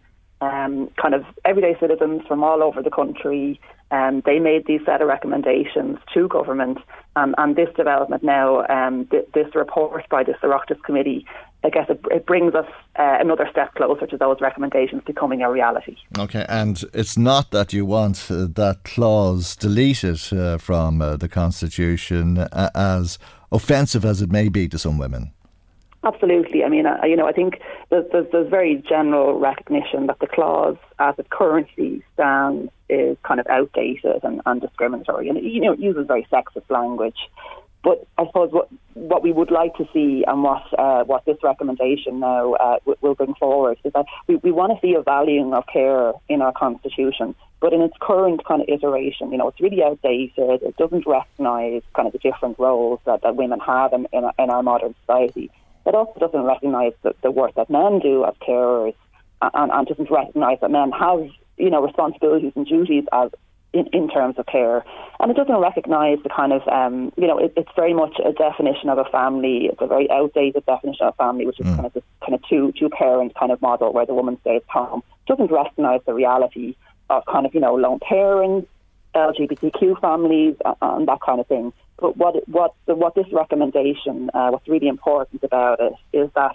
um, kind of everyday citizens from all over the country. Um, they made these set of recommendations to government, um, and this development now, um, th- this report by the Oireachtas Committee, I guess it, it brings us uh, another step closer to those recommendations becoming a reality. Okay, and it's not that you want uh, that clause deleted uh, from uh, the Constitution, uh, as offensive as it may be to some women. Absolutely. I mean, uh, you know, I think there's, there's, there's, very general recognition that the clause, as it currently stands, is kind of outdated and, and discriminatory, and you know, it uses very sexist language. But I suppose what what we would like to see and what uh, what this recommendation now uh, w- will bring forward is that we, we want to see a valuing of care in our constitution, but in its current kind of iteration, you know, it's really outdated. It doesn't recognise kind of the different roles that, that women have in, in, in our modern society. It also doesn't recognise the, the work that men do as carers and, and doesn't recognise that men have, you know, responsibilities and duties as in, in terms of care. And it doesn't recognise the kind of, um, you know, it, it's very much a definition of a family. It's a very outdated definition of family, which is mm. kind of this kind of two two parent kind of model where the woman stays home. It doesn't recognise the reality of kind of, you know, lone parents, LGBTQ families, and that kind of thing. But what what what this recommendation, uh, what's really important about it, is that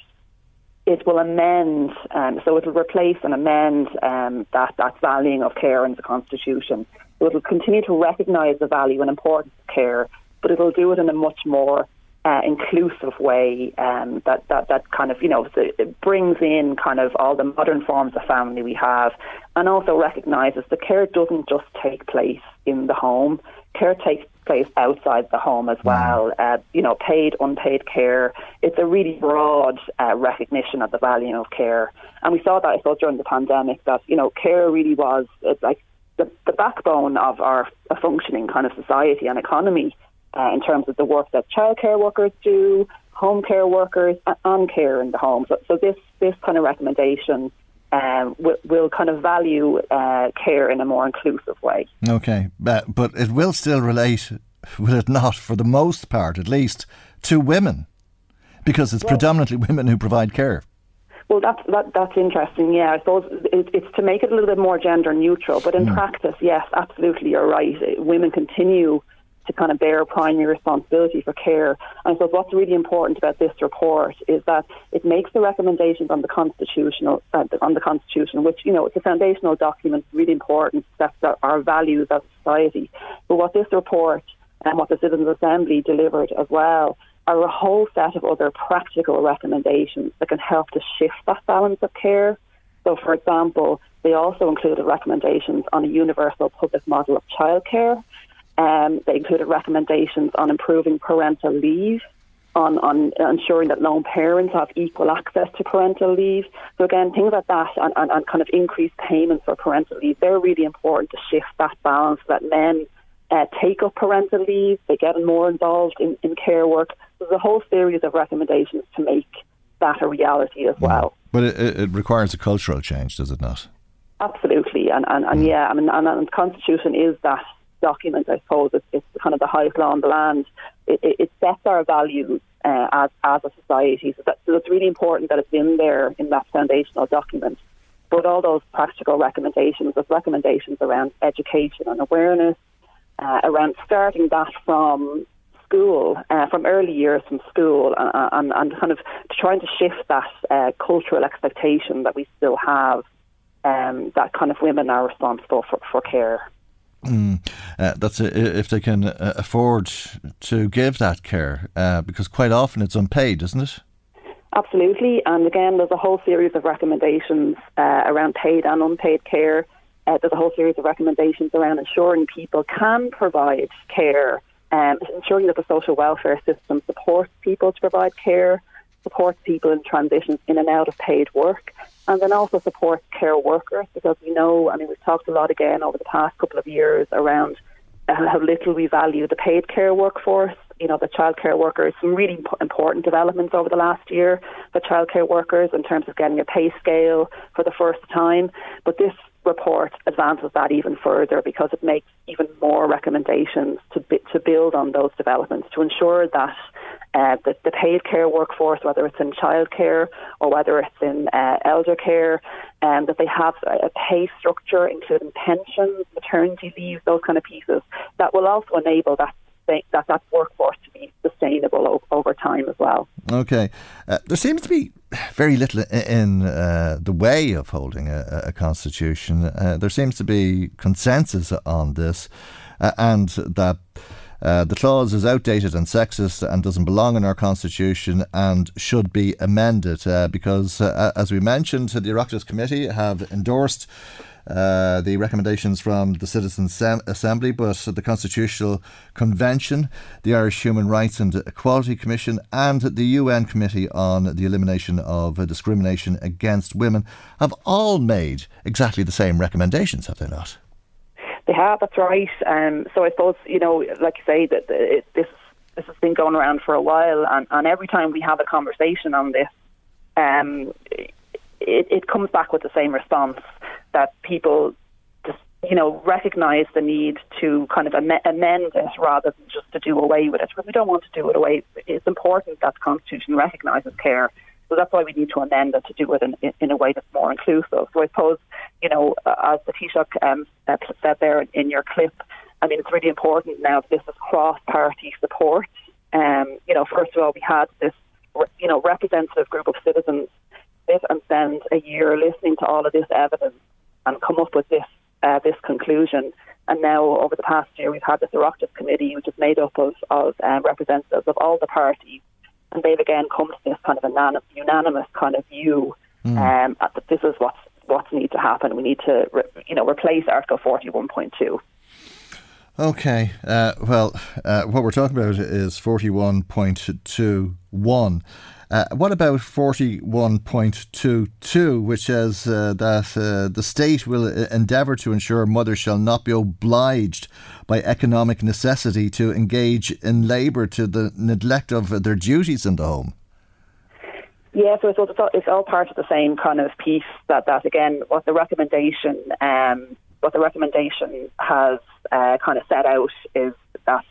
it will amend, um, so it will replace and amend um, that that valuing of care in the constitution. So it will continue to recognise the value and importance of care, but it will do it in a much more uh, inclusive way um, that, that that kind of you know it brings in kind of all the modern forms of family we have, and also recognises the care doesn't just take place in the home. Care takes place outside the home as well. Uh, you know, paid, unpaid care. It's a really broad uh, recognition of the value of care, and we saw that I thought during the pandemic that you know care really was like the, the backbone of our functioning kind of society and economy uh, in terms of the work that childcare workers do, home care workers, and care in the home. So, so this this kind of recommendation um, will, will, kind of value uh, care in a more inclusive way. Okay, but, but it will still relate, will it not, for the most part at least, to women, because it's predominantly women who provide care. Well, that's that, that's interesting. Yeah, I suppose it, it's to make it a little bit more gender neutral. But in mm. practice, yes, absolutely, you're right. Women continue to kind of bear primary responsibility for care. And so what's really important about this report is that it makes the recommendations on the constitutional uh, on the constitution, which you know it's a foundational document, really important, that's our values as a society. But what this report and what the Citizens Assembly delivered as well are a whole set of other practical recommendations that can help to shift that balance of care. So, for example, they also included recommendations on a universal public model of childcare um, they included recommendations on improving parental leave, on, on ensuring that lone parents have equal access to parental leave. So again, things like that and, and, and kind of increased payments for parental leave, they're really important to shift that balance that men uh, take up parental leave, they get more involved in, in care work, there's a whole series of recommendations to make that a reality as well. But it, it requires a cultural change, does it not? Absolutely, and and, and yeah, I mean, and, and the constitution is that document. I suppose it's, it's kind of the highest law on the land. It, it, it sets our values uh, as as a society. So, that, so it's really important that it's in there in that foundational document. But all those practical recommendations, those recommendations around education and awareness, uh, around starting that from school, uh, from early years from school, uh, and, and, kind of trying to shift that uh, cultural expectation that we still have um, that kind of women are responsible for, for care. Mm, uh, that's a, if they can uh, afford to give that care, uh, because quite often it's unpaid, isn't it? Absolutely, and again, there's a whole series of recommendations uh, around paid and unpaid care. Uh, there's a whole series of recommendations around ensuring people can provide care, um, ensuring that the social welfare system supports people to provide care, supports people in transitions in and out of paid work, and then also supports care workers because we know, I mean, we've talked a lot again over the past couple of years around uh, how little we value the paid care workforce. You know, the childcare workers, some really important developments over the last year for childcare workers in terms of getting a pay scale for the first time. But this report advances that even further because it makes even more recommendations to, to build on those developments to ensure that uh, the, the, paid care workforce, whether it's in childcare or whether it's in uh, elder care, um, that they have a pay structure, including pensions, maternity leave, those kind of pieces, that will also enable that that that workforce to be sustainable o- over time as well. Okay, uh, there seems to be very little in uh, the way of holding a, a constitution. Uh, there seems to be consensus on this, uh, and that. Uh, the clause is outdated and sexist and doesn't belong in our constitution and should be amended uh, because, uh, as we mentioned, the Oireachtas Committee have endorsed uh, the recommendations from the Citizens Assembly, but the Constitutional Convention, the Irish Human Rights and Equality Commission, and the UN Committee on the Elimination of Discrimination Against Women have all made exactly the same recommendations, have they not? They have. That's right. Um, so I suppose you know, like you say, that it, this this has been going around for a while, and, and every time we have a conversation on this, um, it, it comes back with the same response that people just you know recognise the need to kind of am- amend it rather than just to do away with it. Because we don't want to do it away. It's important that the constitution recognises care so that's why we need to amend it to do it in, in, in a way that's more inclusive. So I suppose, you know, uh, as the Taoiseach um, said there in your clip, I mean, it's really important now that this is cross-party support. Um, you know, first of all, we had this, you know, representative group of citizens sit and spend a year listening to all of this evidence and come up with this uh, this conclusion. And now, over the past year, we've had this Oireachtas committee, which is made up of, of um, representatives of all the parties and they've again come to this kind of a unanimous kind of view mm. um, that this is what's what needs to happen. We need to, re, you know, replace Article forty one point two. Okay. Uh, well, uh, what we're talking about is forty one point two one. Uh, what about 41.22, which says uh, that uh, the state will uh, endeavour to ensure mothers shall not be obliged by economic necessity to engage in labour to the neglect of their duties in the home? Yeah, so it's all, it's all part of the same kind of piece that, that again, what the recommendation, um, what the recommendation has uh, kind of set out is that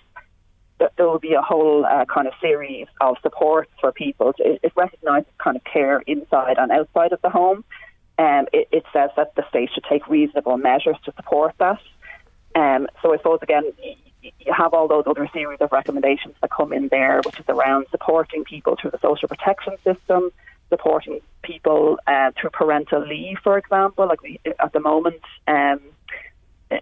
there will be a whole uh, kind of series of supports for people. It, it recognises kind of care inside and outside of the home. Um, it, it, says that the state should take reasonable measures to support that. Um, so I suppose again, you have all those other series of recommendations that come in there, which is around supporting people through the social protection system, supporting people uh, through parental leave, for example. Like we, at the moment, um,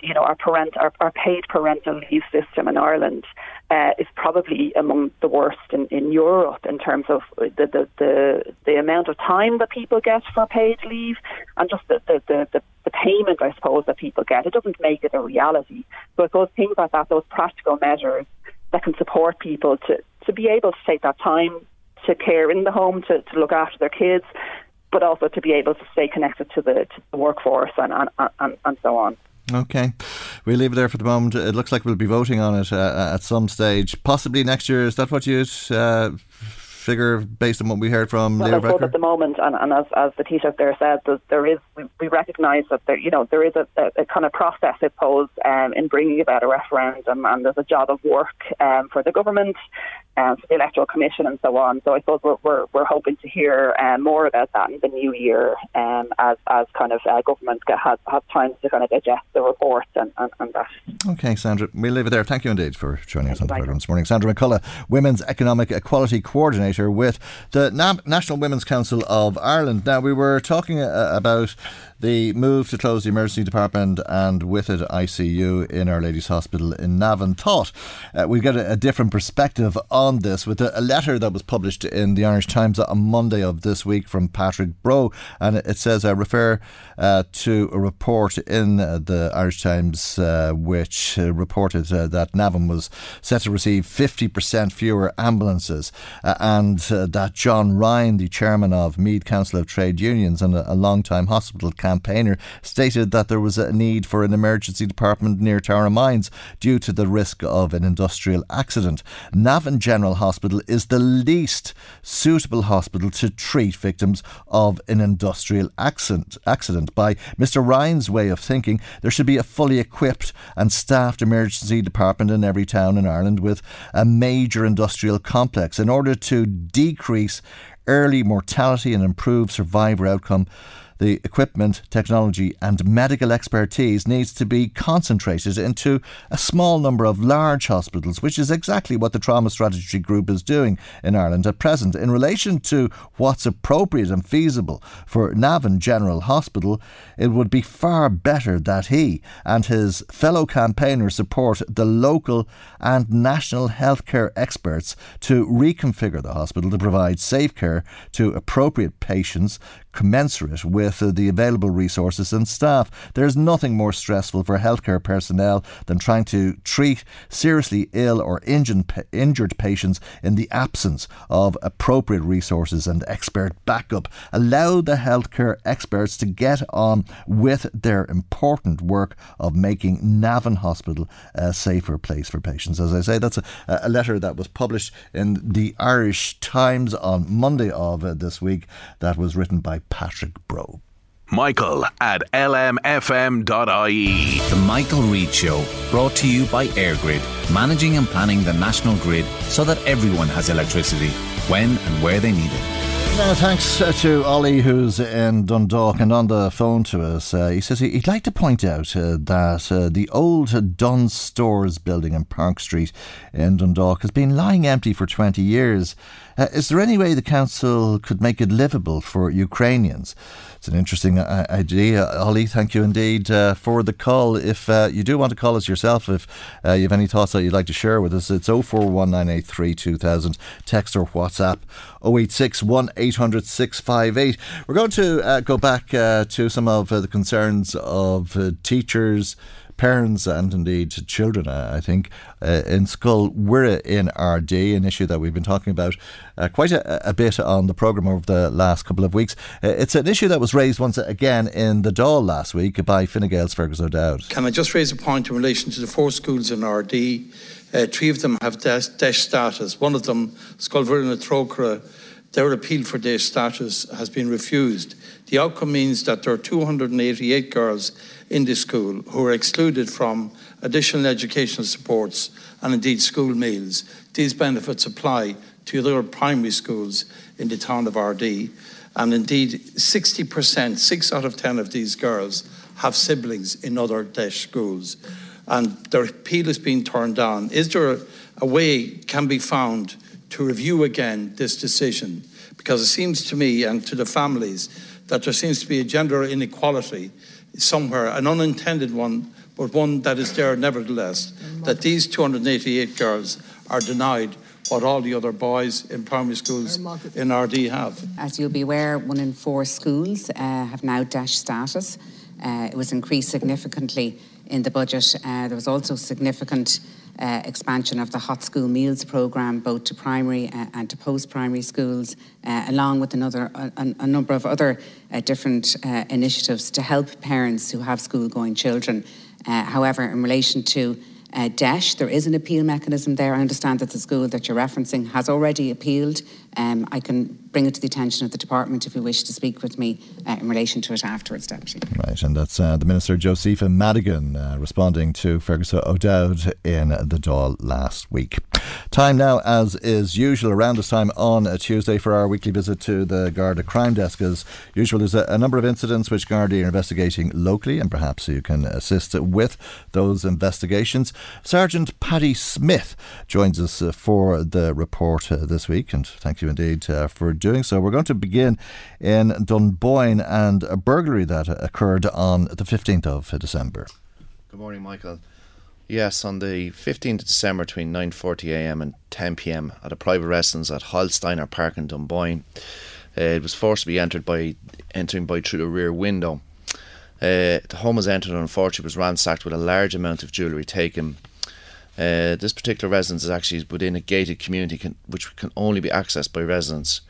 you know, our parent, our, our paid parental leave system in Ireland uh, is probably among the worst in, in Europe in terms of the, the, the, the amount of time that people get for paid leave and just the, the, the, the, the payment, I suppose, that people get. It doesn't make it a reality. So those things like that, those practical measures that can support people to, to be able to take that time to care in the home, to, to look after their kids, but also to be able to stay connected to the, to the workforce and, and, and, and so on. Okay. we'll leave it there for the moment. It looks like we'll be voting on it uh, at some stage, possibly next year. Is that what you'd uh, figure based on what we heard from well, I at the moment, and, and as, as the Taoiseach there said, there, there is we, we recognise that there you know there is a, a, a kind of process, I suppose, um, in bringing about a referendum, and there's a job of work um, for the government um, for the Electoral Commission and so on. So I suppose we're, we're, we're hoping to hear um, more about that in the new year um, as, as kind of uh, government get, has, has time to kind of digest the report and, and, and that. Okay, Sandra, we'll leave it there. Thank you indeed for joining us on the programme this morning. Sandra McCullough, Women's Economic Equality Coordinator with the National Women's Council of Ireland. Now, we were talking uh, about the move to close the emergency department and with it ICU in Our Lady's Hospital in Navan thought uh, we'd get a, a, different perspective on this with a, a, letter that was published in the Irish Times on Monday of this week from Patrick Bro. And it says, I refer uh, to a report in uh, the Irish Times uh, which uh, reported uh, that Navan was set to receive 50% fewer ambulances and that John Ryan, the chairman of Meath Council of Trade Unions and a, a long-time hospital campaigner, stated that there was a need for an emergency department near Tara Mines due to the risk of an industrial accident. Navan General Hospital is the least suitable hospital to treat victims of an industrial accident. accident. By Mr. Ryan's way of thinking, there should be a fully equipped and staffed emergency department in every town in Ireland with a major industrial complex in order to decrease early mortality and improve survivor outcome the equipment, technology, and medical expertise needs to be concentrated into a small number of large hospitals, which is exactly what the Trauma Strategy Group is doing in Ireland at present. In relation to what's appropriate and feasible for Navan General Hospital, it would be far better that he and his fellow campaigners support the local and national healthcare experts to reconfigure the hospital to provide safe care to appropriate patients commensurate with uh, the available resources and staff. There's nothing more stressful for healthcare personnel than trying to treat seriously ill or injured, injured patients in the absence of appropriate resources and expert backup. Allow the healthcare experts to get on with their important work of making Navan Hospital a safer place for patients. As I say, that's a, a letter that was published in the Irish Times on Monday of uh, this week that was written by Patrick Bro. Michael at lmfm.ie. The Michael Reade Show, brought to you by EirGrid, managing and planning the national grid so that everyone has electricity when and where they need it. Now, thanks uh, to Ollie, who's in Dundalk and on the phone to us. Uh, he says he'd like to point out uh, that uh, the old Dunnes Stores building in Park Street in Dundalk has been lying empty for 20 years. Uh, is there any way the council could make it livable for Ukrainians? It's an interesting uh, idea. Holly, thank you indeed uh, for the call. If uh, you do want to call us yourself, if uh, you have any thoughts that you'd like to share with us, it's 0419832000. text or WhatsApp 086 1800 658. We're going to uh, go back uh, to some of the concerns of teachers parents and indeed children, I think, uh, in school. We're in Ardee, an issue that we've been talking about uh, quite a, a, bit on the programme over the last couple of weeks. Uh, it's an issue that was raised once again in the Dáil last week by Fine Gael's Fergus O'Dowd. Can I just raise a point in relation to the four schools in Ardee? Uh, three of them have DEIS status. One of them, Scoil Mhuire na Trócaire, their appeal for DEIS status has been refused. The outcome means that there are 288 girls in this school who are excluded from additional educational supports and indeed school meals. These benefits apply to other primary schools in the town of Ardee. And indeed, 60%, six out of 10 of these girls have siblings in other DEIS schools. And their appeal is being turned down. Is there a way can be found to review again this decision? Because it seems to me and to the families that there seems to be a gender inequality somewhere, an unintended one, but one that is there nevertheless, that these 288 girls are denied what all the other boys in primary schools in Ardee have. As you'll be aware, one in four schools uh, have now DEIS status. Uh, it was increased significantly in the budget. Uh, there was also significant uh, expansion of the Hot School Meals programme, both to primary uh, and to post-primary schools, uh, along with another a, a number of other uh, different uh, initiatives to help parents who have school-going children however, in relation to uh, DEIS, there is an appeal mechanism there. I understand that the school that you're referencing has already appealed. Um, I can bring it to the attention of the department if you wish to speak with me uh, in relation to it afterwards, Deputy. Right, and that's uh, the Minister Josepha Madigan uh, responding to Fergus O'Dowd in the Dáil last week. Time now, as is usual around this time on a Tuesday, for our weekly visit to the Garda Crime Desk. As usual, there's a, a number of incidents which Garda are investigating locally, and perhaps you can assist with those investigations. Sergeant Paddy Smith joins us uh, for the report uh, this week, and thank you indeed uh, for doing so. We're going to begin in Dunboyne and a burglary that occurred on the 15th of December. Good morning, Michael. Yes, on the 15th of December between 9.40am and 10pm at a private residence at Holsteiner Park in Dunboyne. Uh, it was forced to be entered by entering by through the rear window. Uh, the home was entered and unfortunately was ransacked with a large amount of jewellery taken. Uh, this particular residence is actually within a gated community can, which can only be accessed by residents.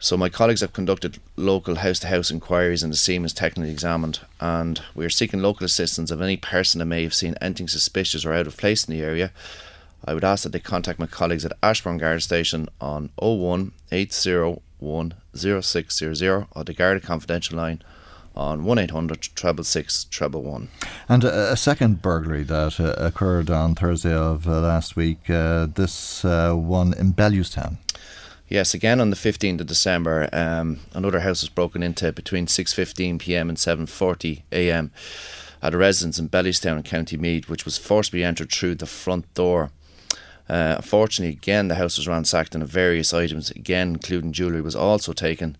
So my colleagues have conducted local house-to-house inquiries and the scene was technically examined and we are seeking local assistance of any person that may have seen anything suspicious or out of place in the area. I would ask that they contact my colleagues at Ashbourne Guard Station on 01 801 0600 or the Garda Confidential line on 1800 treble six treble one. And a, a second burglary that uh, occurred on Thursday of uh, last week, uh, this uh, one in Bellewstown. Yes, again on the 15th of December, um, another house was broken into between 6.15 pm and 7.40 am at a residence in Bellewstown in County Meath, which was forcibly entered through the front door. Uh, unfortunately, again, the house was ransacked and various items, again including jewellery, was also taken.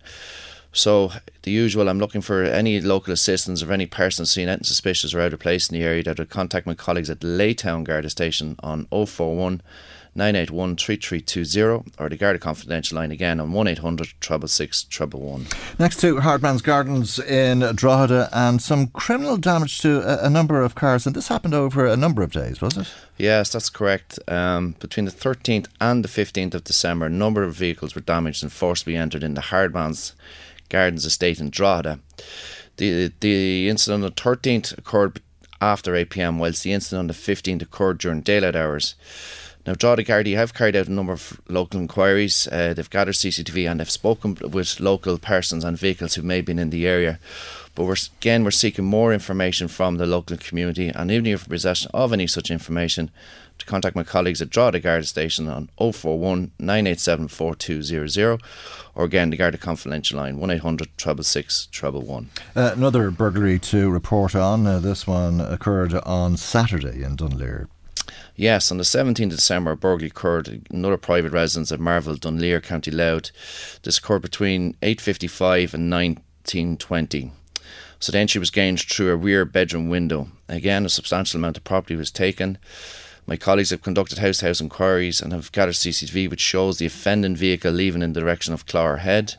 So, the usual, I'm looking for any local assistance or any person seen anything suspicious or out of place in the area that would contact my colleagues at Laytown Garda Station on 041 981 3320 or the Garda Confidential line again on 1800 666 111. Next to Hardman's Gardens in Drogheda and some criminal damage to a, a, number of cars, and this happened over a number of days, was it? Yes, that's correct. Um, between the 13th and the 15th of December, a number of vehicles were damaged and forcibly entered into Hardman's Gardens estate in Drogheda. The, the incident on the 13th occurred after 8 pm, whilst the incident on the 15th occurred during daylight hours. Now, Drogheda Gardaí have carried out a number of local inquiries. Uh, they've gathered CCTV and they've spoken with local persons and vehicles who may have been in the area. But we're, again, we're seeking more information from the local community, and even if possession of any such information, to contact my colleagues at Drogheda Garda Station on 041 987 4200 or again the Garda Confidential line 1800 666 111. Uh, another burglary to report on. Uh, this one occurred on Saturday in Dunleer. Yes, on the 17th of December, a burglary occurred another private residence at Marvel, Dunleer, County Louth. This occurred between 8.55 and 1920. So the entry was gained through a rear bedroom window. Again, a substantial amount of property was taken. My colleagues have conducted house to house inquiries and have gathered CCTV which shows the offending vehicle leaving in the direction of Clogher Head.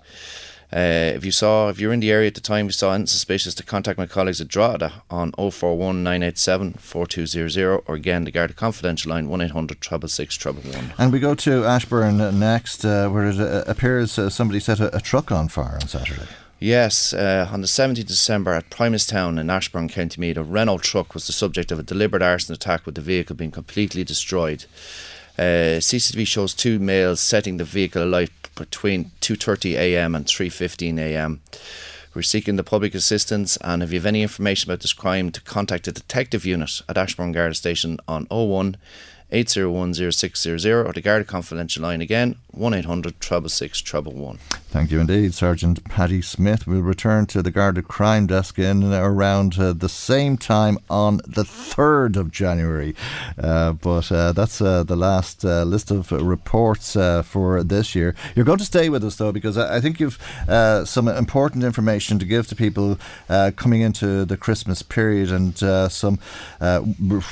Uh, if you saw, if you're in the area at the time, you saw anything suspicious, to contact my colleagues at Drogheda on 041 987 4200 or again the Garda Confidential line 1800 666 111. And we go to Ashbourne next, uh, where it uh, appears uh, somebody set a, a, truck on fire on Saturday. Yes, uh, on the 17th of December at Primatestown in Ashbourne, County Meath, a Renault truck was the subject of a deliberate arson attack with the vehicle being completely destroyed. Uh, CCTV shows two males setting the vehicle alight between 2:30 a.m. and 3:15 a.m. We're seeking the public assistance, and if you have any information about this crime, to contact the detective unit at Ashbourne Garda Station on 01 801 0600 or the Garda Confidential line again 1 800 666 1. Thank you indeed, Sergeant Paddy Smith. We'll return to the Garda Crime Desk in around uh, the same time on the 3rd of January. Uh, but uh, that's uh, the last uh, list of reports uh, for this year. You're going to stay with us though, because I, I think you've some important information to give to people coming into the Christmas period and some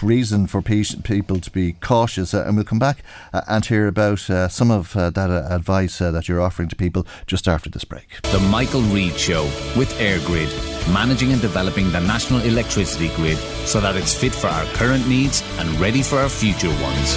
reason for pe- people to be cautious. and we'll come back and hear about some of that advice that you're offering to people just after this break. The Michael Reade Show with EirGrid, managing and developing the national electricity grid so that it's fit for our current needs and ready for our future ones.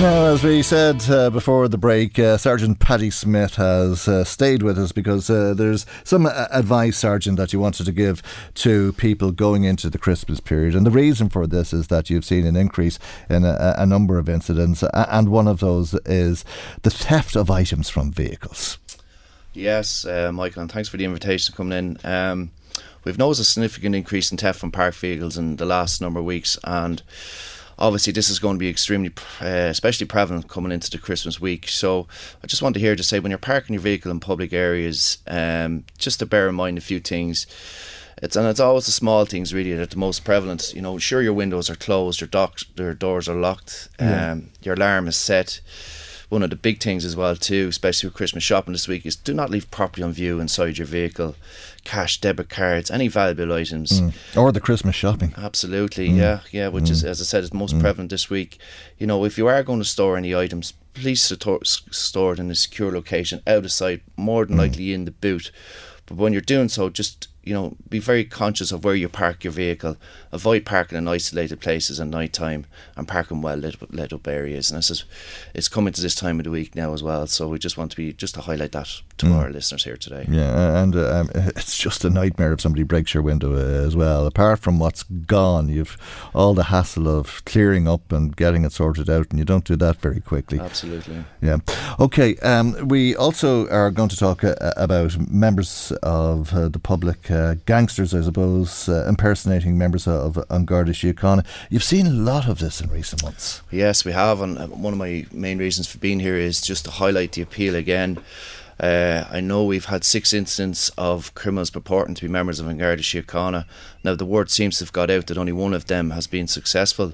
Now, as we said uh, before the break, uh, Sergeant Paddy Smith has uh, stayed with us because uh, there's some uh, advice, Sergeant, that you wanted to give to people going into the Christmas period. And the reason for this is that you've seen an increase in a, a number of incidents, and one of those is the theft of items from vehicles. Yes, uh, Michael, and thanks for the invitation coming in. Um, we've noticed a significant increase in theft from park vehicles in the last number of weeks, and obviously this is going to be extremely, uh, especially prevalent coming into the Christmas week. So I just want to hear to say when you're parking your vehicle in public areas, um, just to bear in mind a few things. It's and it's always the small things really that are the most prevalent. You know, sure your windows are closed, your, doc, your doors are locked, Yeah. um, your alarm is set. One of the big things as well too, especially with Christmas shopping this week, is do not leave property on view inside your vehicle. Cash, debit cards, any valuable items. Mm. Or the Christmas shopping. Absolutely, Mm. yeah, yeah. Which is, Mm. as I said, is most Mm. prevalent this week. You know, if you are going to store any items, please store, store it in a secure location, out of sight, more Mm. than likely in the boot. But when you're doing so, just you know, be very conscious of where you park your vehicle. Avoid parking in isolated places at night time and park in well lit, lit up areas. And this is, it's coming to this time of the week now as well. So we just want to be just to highlight that to Mm. our listeners here today. Yeah, and uh, um, [laughs] it's just a nightmare if somebody breaks your window uh, as well. Apart from what's gone, you've all the hassle of clearing up and getting it sorted out, and you don't do that very quickly. Absolutely. Yeah. Okay. Um, we also are going to talk uh, about members of uh, the public, uh, gangsters, I suppose, uh, impersonating members of An Garda Síochána. You've seen a lot of this in recent months. Yes, we have, and uh, one of my main reasons for being here is just to highlight the appeal again. Uh, I know we've had six incidents of criminals purporting to be members of An Garda Síochána. Now, the word seems to have got out that only one of them has been successful.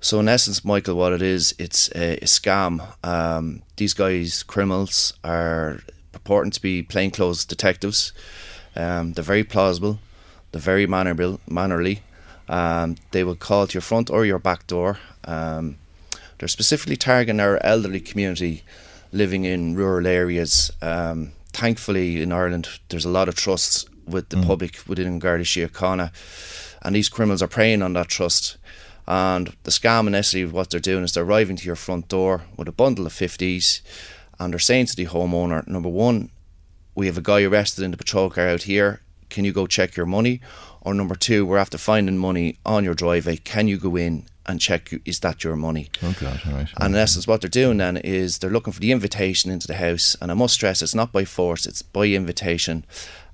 So, in essence, Michael, what it is, it's a, a scam. Um, these guys, criminals, are purporting to be plainclothes detectives. Um, they're very plausible. They're very mannerable, mannerly. Um, they will call to your front or your back door. Um, they're specifically targeting our elderly community living in rural areas. Um, thankfully, in Ireland, there's a lot of trust with the public within Garda Síochána, and these criminals are preying on that trust. And the scam, and essentially, what they're doing is they're arriving to your front door with a bundle of 50s, and they're saying to the homeowner, number one, we have a guy arrested in the patrol car out here. Can you go check your money? Or number two, we're after finding money on your driveway. Can you go in and check is that your money? Oh, God, right. And in essence, what they're doing then is they're looking for the invitation into the house. And I must stress, it's not by force; it's by invitation.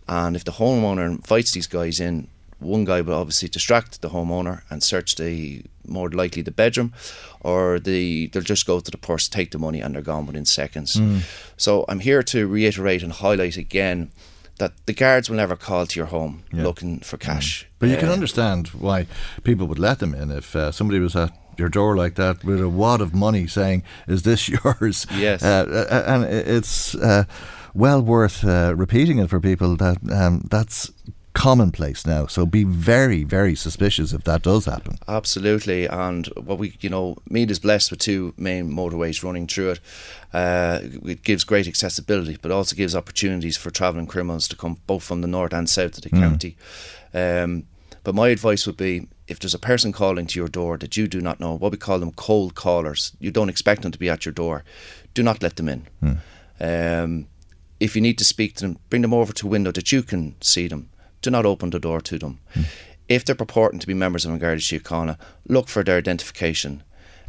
And if the homeowner invites these guys in, one guy will obviously distract the homeowner and search the more likely the bedroom, or the they'll just go to the purse, take the money, and they're gone within seconds. Mm. So I'm here to reiterate and highlight again that the guards will never call to your home Yeah. looking for cash. But you can Uh, understand why people would let them in if uh, somebody was at your door like that with a wad of money saying, "Is this [laughs] yours?" Yes. uh, uh, and it's uh, well worth uh, repeating it for people that um, that's commonplace now. So be very, very suspicious if that does happen. Absolutely, and what we, you know, Meath is blessed with two main motorways running through it. Uh, it gives great accessibility, but also gives opportunities for travelling criminals to come both from the north and south of the Mm. county. Um, but my advice would be, if there's a person calling to your door that you do not know, what we call them cold callers, you don't expect them to be at your door, do not let them in. Um, if you need to speak to them, bring them over to a window that you can see them. Do not open the door to them. If they're purporting to be members of An Garda Síochána, look for their identification.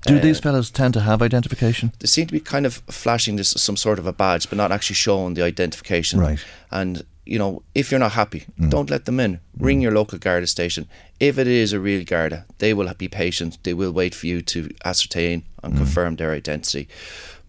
Do Uh, these fellows tend to have identification? They seem to be kind of flashing this some sort of a badge, but not actually showing the identification. Right. And you know, if you're not happy, Mm. don't let them in. Ring your local Garda station. If it is a real Garda, they will be patient. They will wait for you to ascertain and Mm. confirm their identity.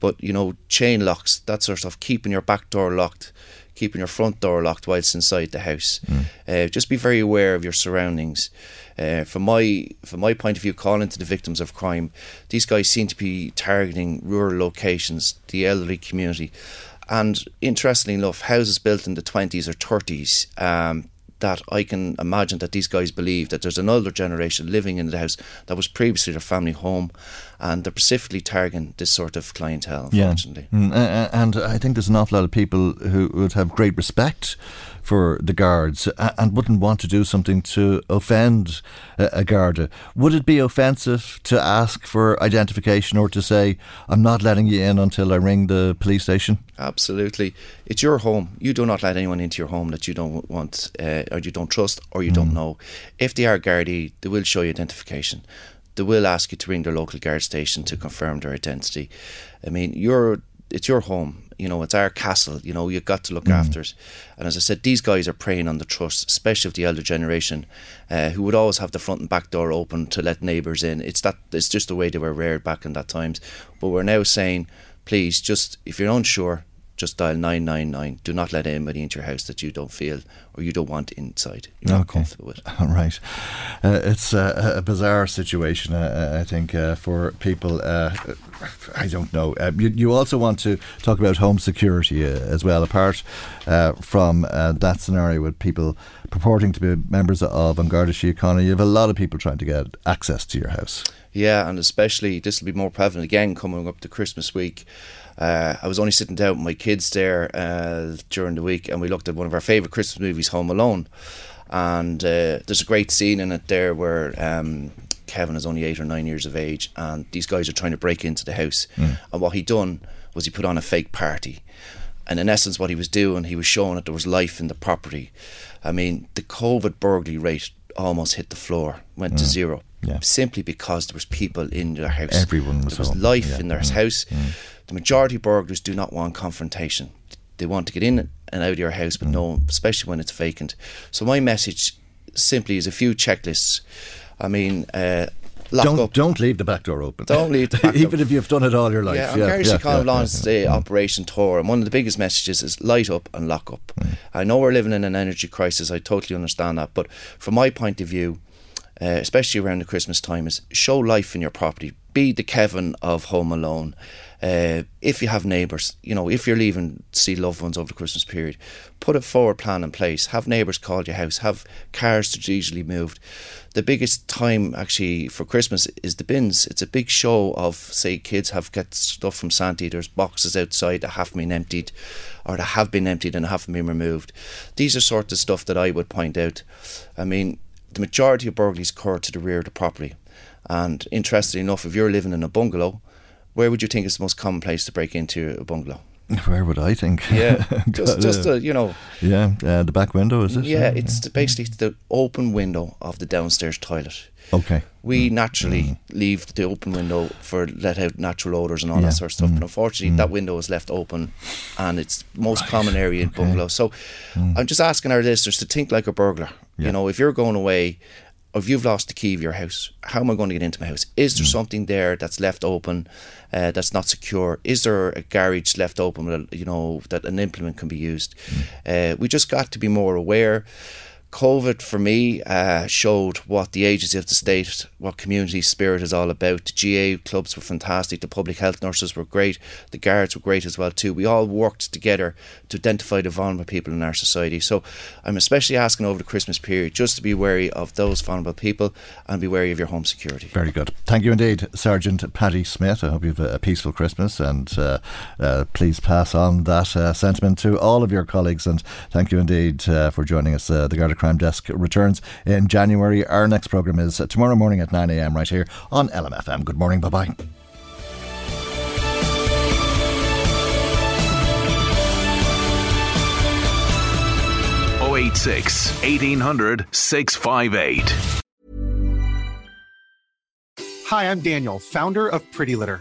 But you know, chain locks, that sort of stuff, keeping your back door locked, keeping your front door locked whilst inside the house. Uh, just be very aware of your surroundings. Uh, from my from my point of view, calling to the victims of crime, these guys seem to be targeting rural locations, the elderly community, and interestingly enough, houses built in the twenties or thirties. Um, that I can imagine that these guys believe that there's an older generation living in the house that was previously their family home, and they're specifically targeting this sort of clientele. Unfortunately, yeah. Mm, and I think there's an awful lot of people who would have great respect for the guards and wouldn't want to do something to offend a Garda. Would it be offensive to ask for identification or to say, I'm not letting you in until I ring the police station? Absolutely. It's your home. You do not let anyone into your home that you don't want uh, or you don't trust or you mm. don't know. If they are Gardaí, they will show you identification. They will ask you to ring their local guard station to confirm their identity. I mean, you're it's your home you know, it's our castle. You know, you've got to look mm. after it. And as I said, these guys are preying on the trust, especially of the elder generation, uh, who would always have the front and back door open to let neighbours in. It's that. It's just the way they were reared back in that times. But we're now saying, please, just if you're unsure, just dial 999. Do not let anybody into your house that you don't feel or you don't want inside. You're okay. not comfortable with. [laughs] All right. Uh, it's uh, a bizarre situation, uh, uh, I think, uh, for people. Uh, I don't know. You, you, also want to talk about home security as well, apart from that scenario with people purporting to be members of An Garda Síochána. You have a lot of people trying to get access to your house. Yeah, and especially this will be more prevalent again coming up to Christmas week. Uh, I was only sitting down with my kids there uh, during the week, and we looked at one of our favourite Christmas movies, Home Alone. And uh, there's a great scene in it there where um, Kevin is only eight or nine years of age, and these guys are trying to break into the house. Mm. And what he done was he put on a fake party. And in essence, what he was doing, he was showing that there was life in the property. I mean, the COVID burglary rate almost hit the floor, went mm. to zero, yeah. simply because there was people in their house. Everyone was there was home. life yeah. in their mm. house. Mm. The majority of burglars do not want confrontation. They want to get in and out of your house, but no, especially when it's vacant. So my message simply is a few checklists. I mean, uh, don't, up. Don't leave the back door open. Don't leave the back [laughs] Even if you've done it all your life. Yeah, I'm yeah, yeah, yeah, launched the Operation Thor, and one of the biggest messages is light up and lock up. Mm. I know we're living in an energy crisis. I totally understand that, but from my point of view, uh, especially around the Christmas time, is show life in your property. Be the Kevin of Home Alone. Uh, if you have neighbours, you know, if you're leaving to see loved ones over the Christmas period, put a forward plan in place. Have neighbours call your house. Have cars strategically moved. The biggest time actually for Christmas is the bins. It's a big show of say kids have got stuff from Santa. There's boxes outside that have been emptied, or that have been emptied and haven't been removed. These are sort of stuff that I would point out. I mean, the majority of burglaries occur to the rear of the property. And interestingly enough, if you're living in a bungalow, where would you think is the most common place to break into a bungalow? [laughs] Where would I think? Yeah, [laughs] just just uh, you know. Yeah, uh, the back window is it? Yeah, it's the, basically the open window of the downstairs toilet. Okay. We mm. naturally mm. leave the open window for let out natural odors and all yeah. that sort of stuff, mm. but unfortunately, mm. that window is left open, and it's most right. common area in okay. bungalows. So, mm. I'm just asking our listeners to think like a burglar. Yeah. You know, if you're going away if you've lost the key of your house, how am I going to get into my house? Is there mm. something there that's left open, uh, that's not secure? Is there a garage left open, you know, that an implement can be used? Mm. Uh, we just got to be more aware. COVID for me uh, showed what the agency of the state, what community spirit is all about. The GAA clubs were fantastic. The public health nurses were great. The guards were great as well too. We all worked together to identify the vulnerable people in our society. So I'm especially asking over the Christmas period just to be wary of those vulnerable people and be wary of your home security. Very good. Thank you indeed, Sergeant Paddy Smith. I hope you have a peaceful Christmas and uh, uh, please pass on that uh, sentiment to all of your colleagues. And thank you indeed uh, for joining us. Uh, the Garda Crime Desk returns in January. Our next programme is tomorrow morning at 9am right here on LMFM. Good morning. Bye bye. Oh eight six 1800 658. Hi, I'm Daniel, founder of Pretty Litter.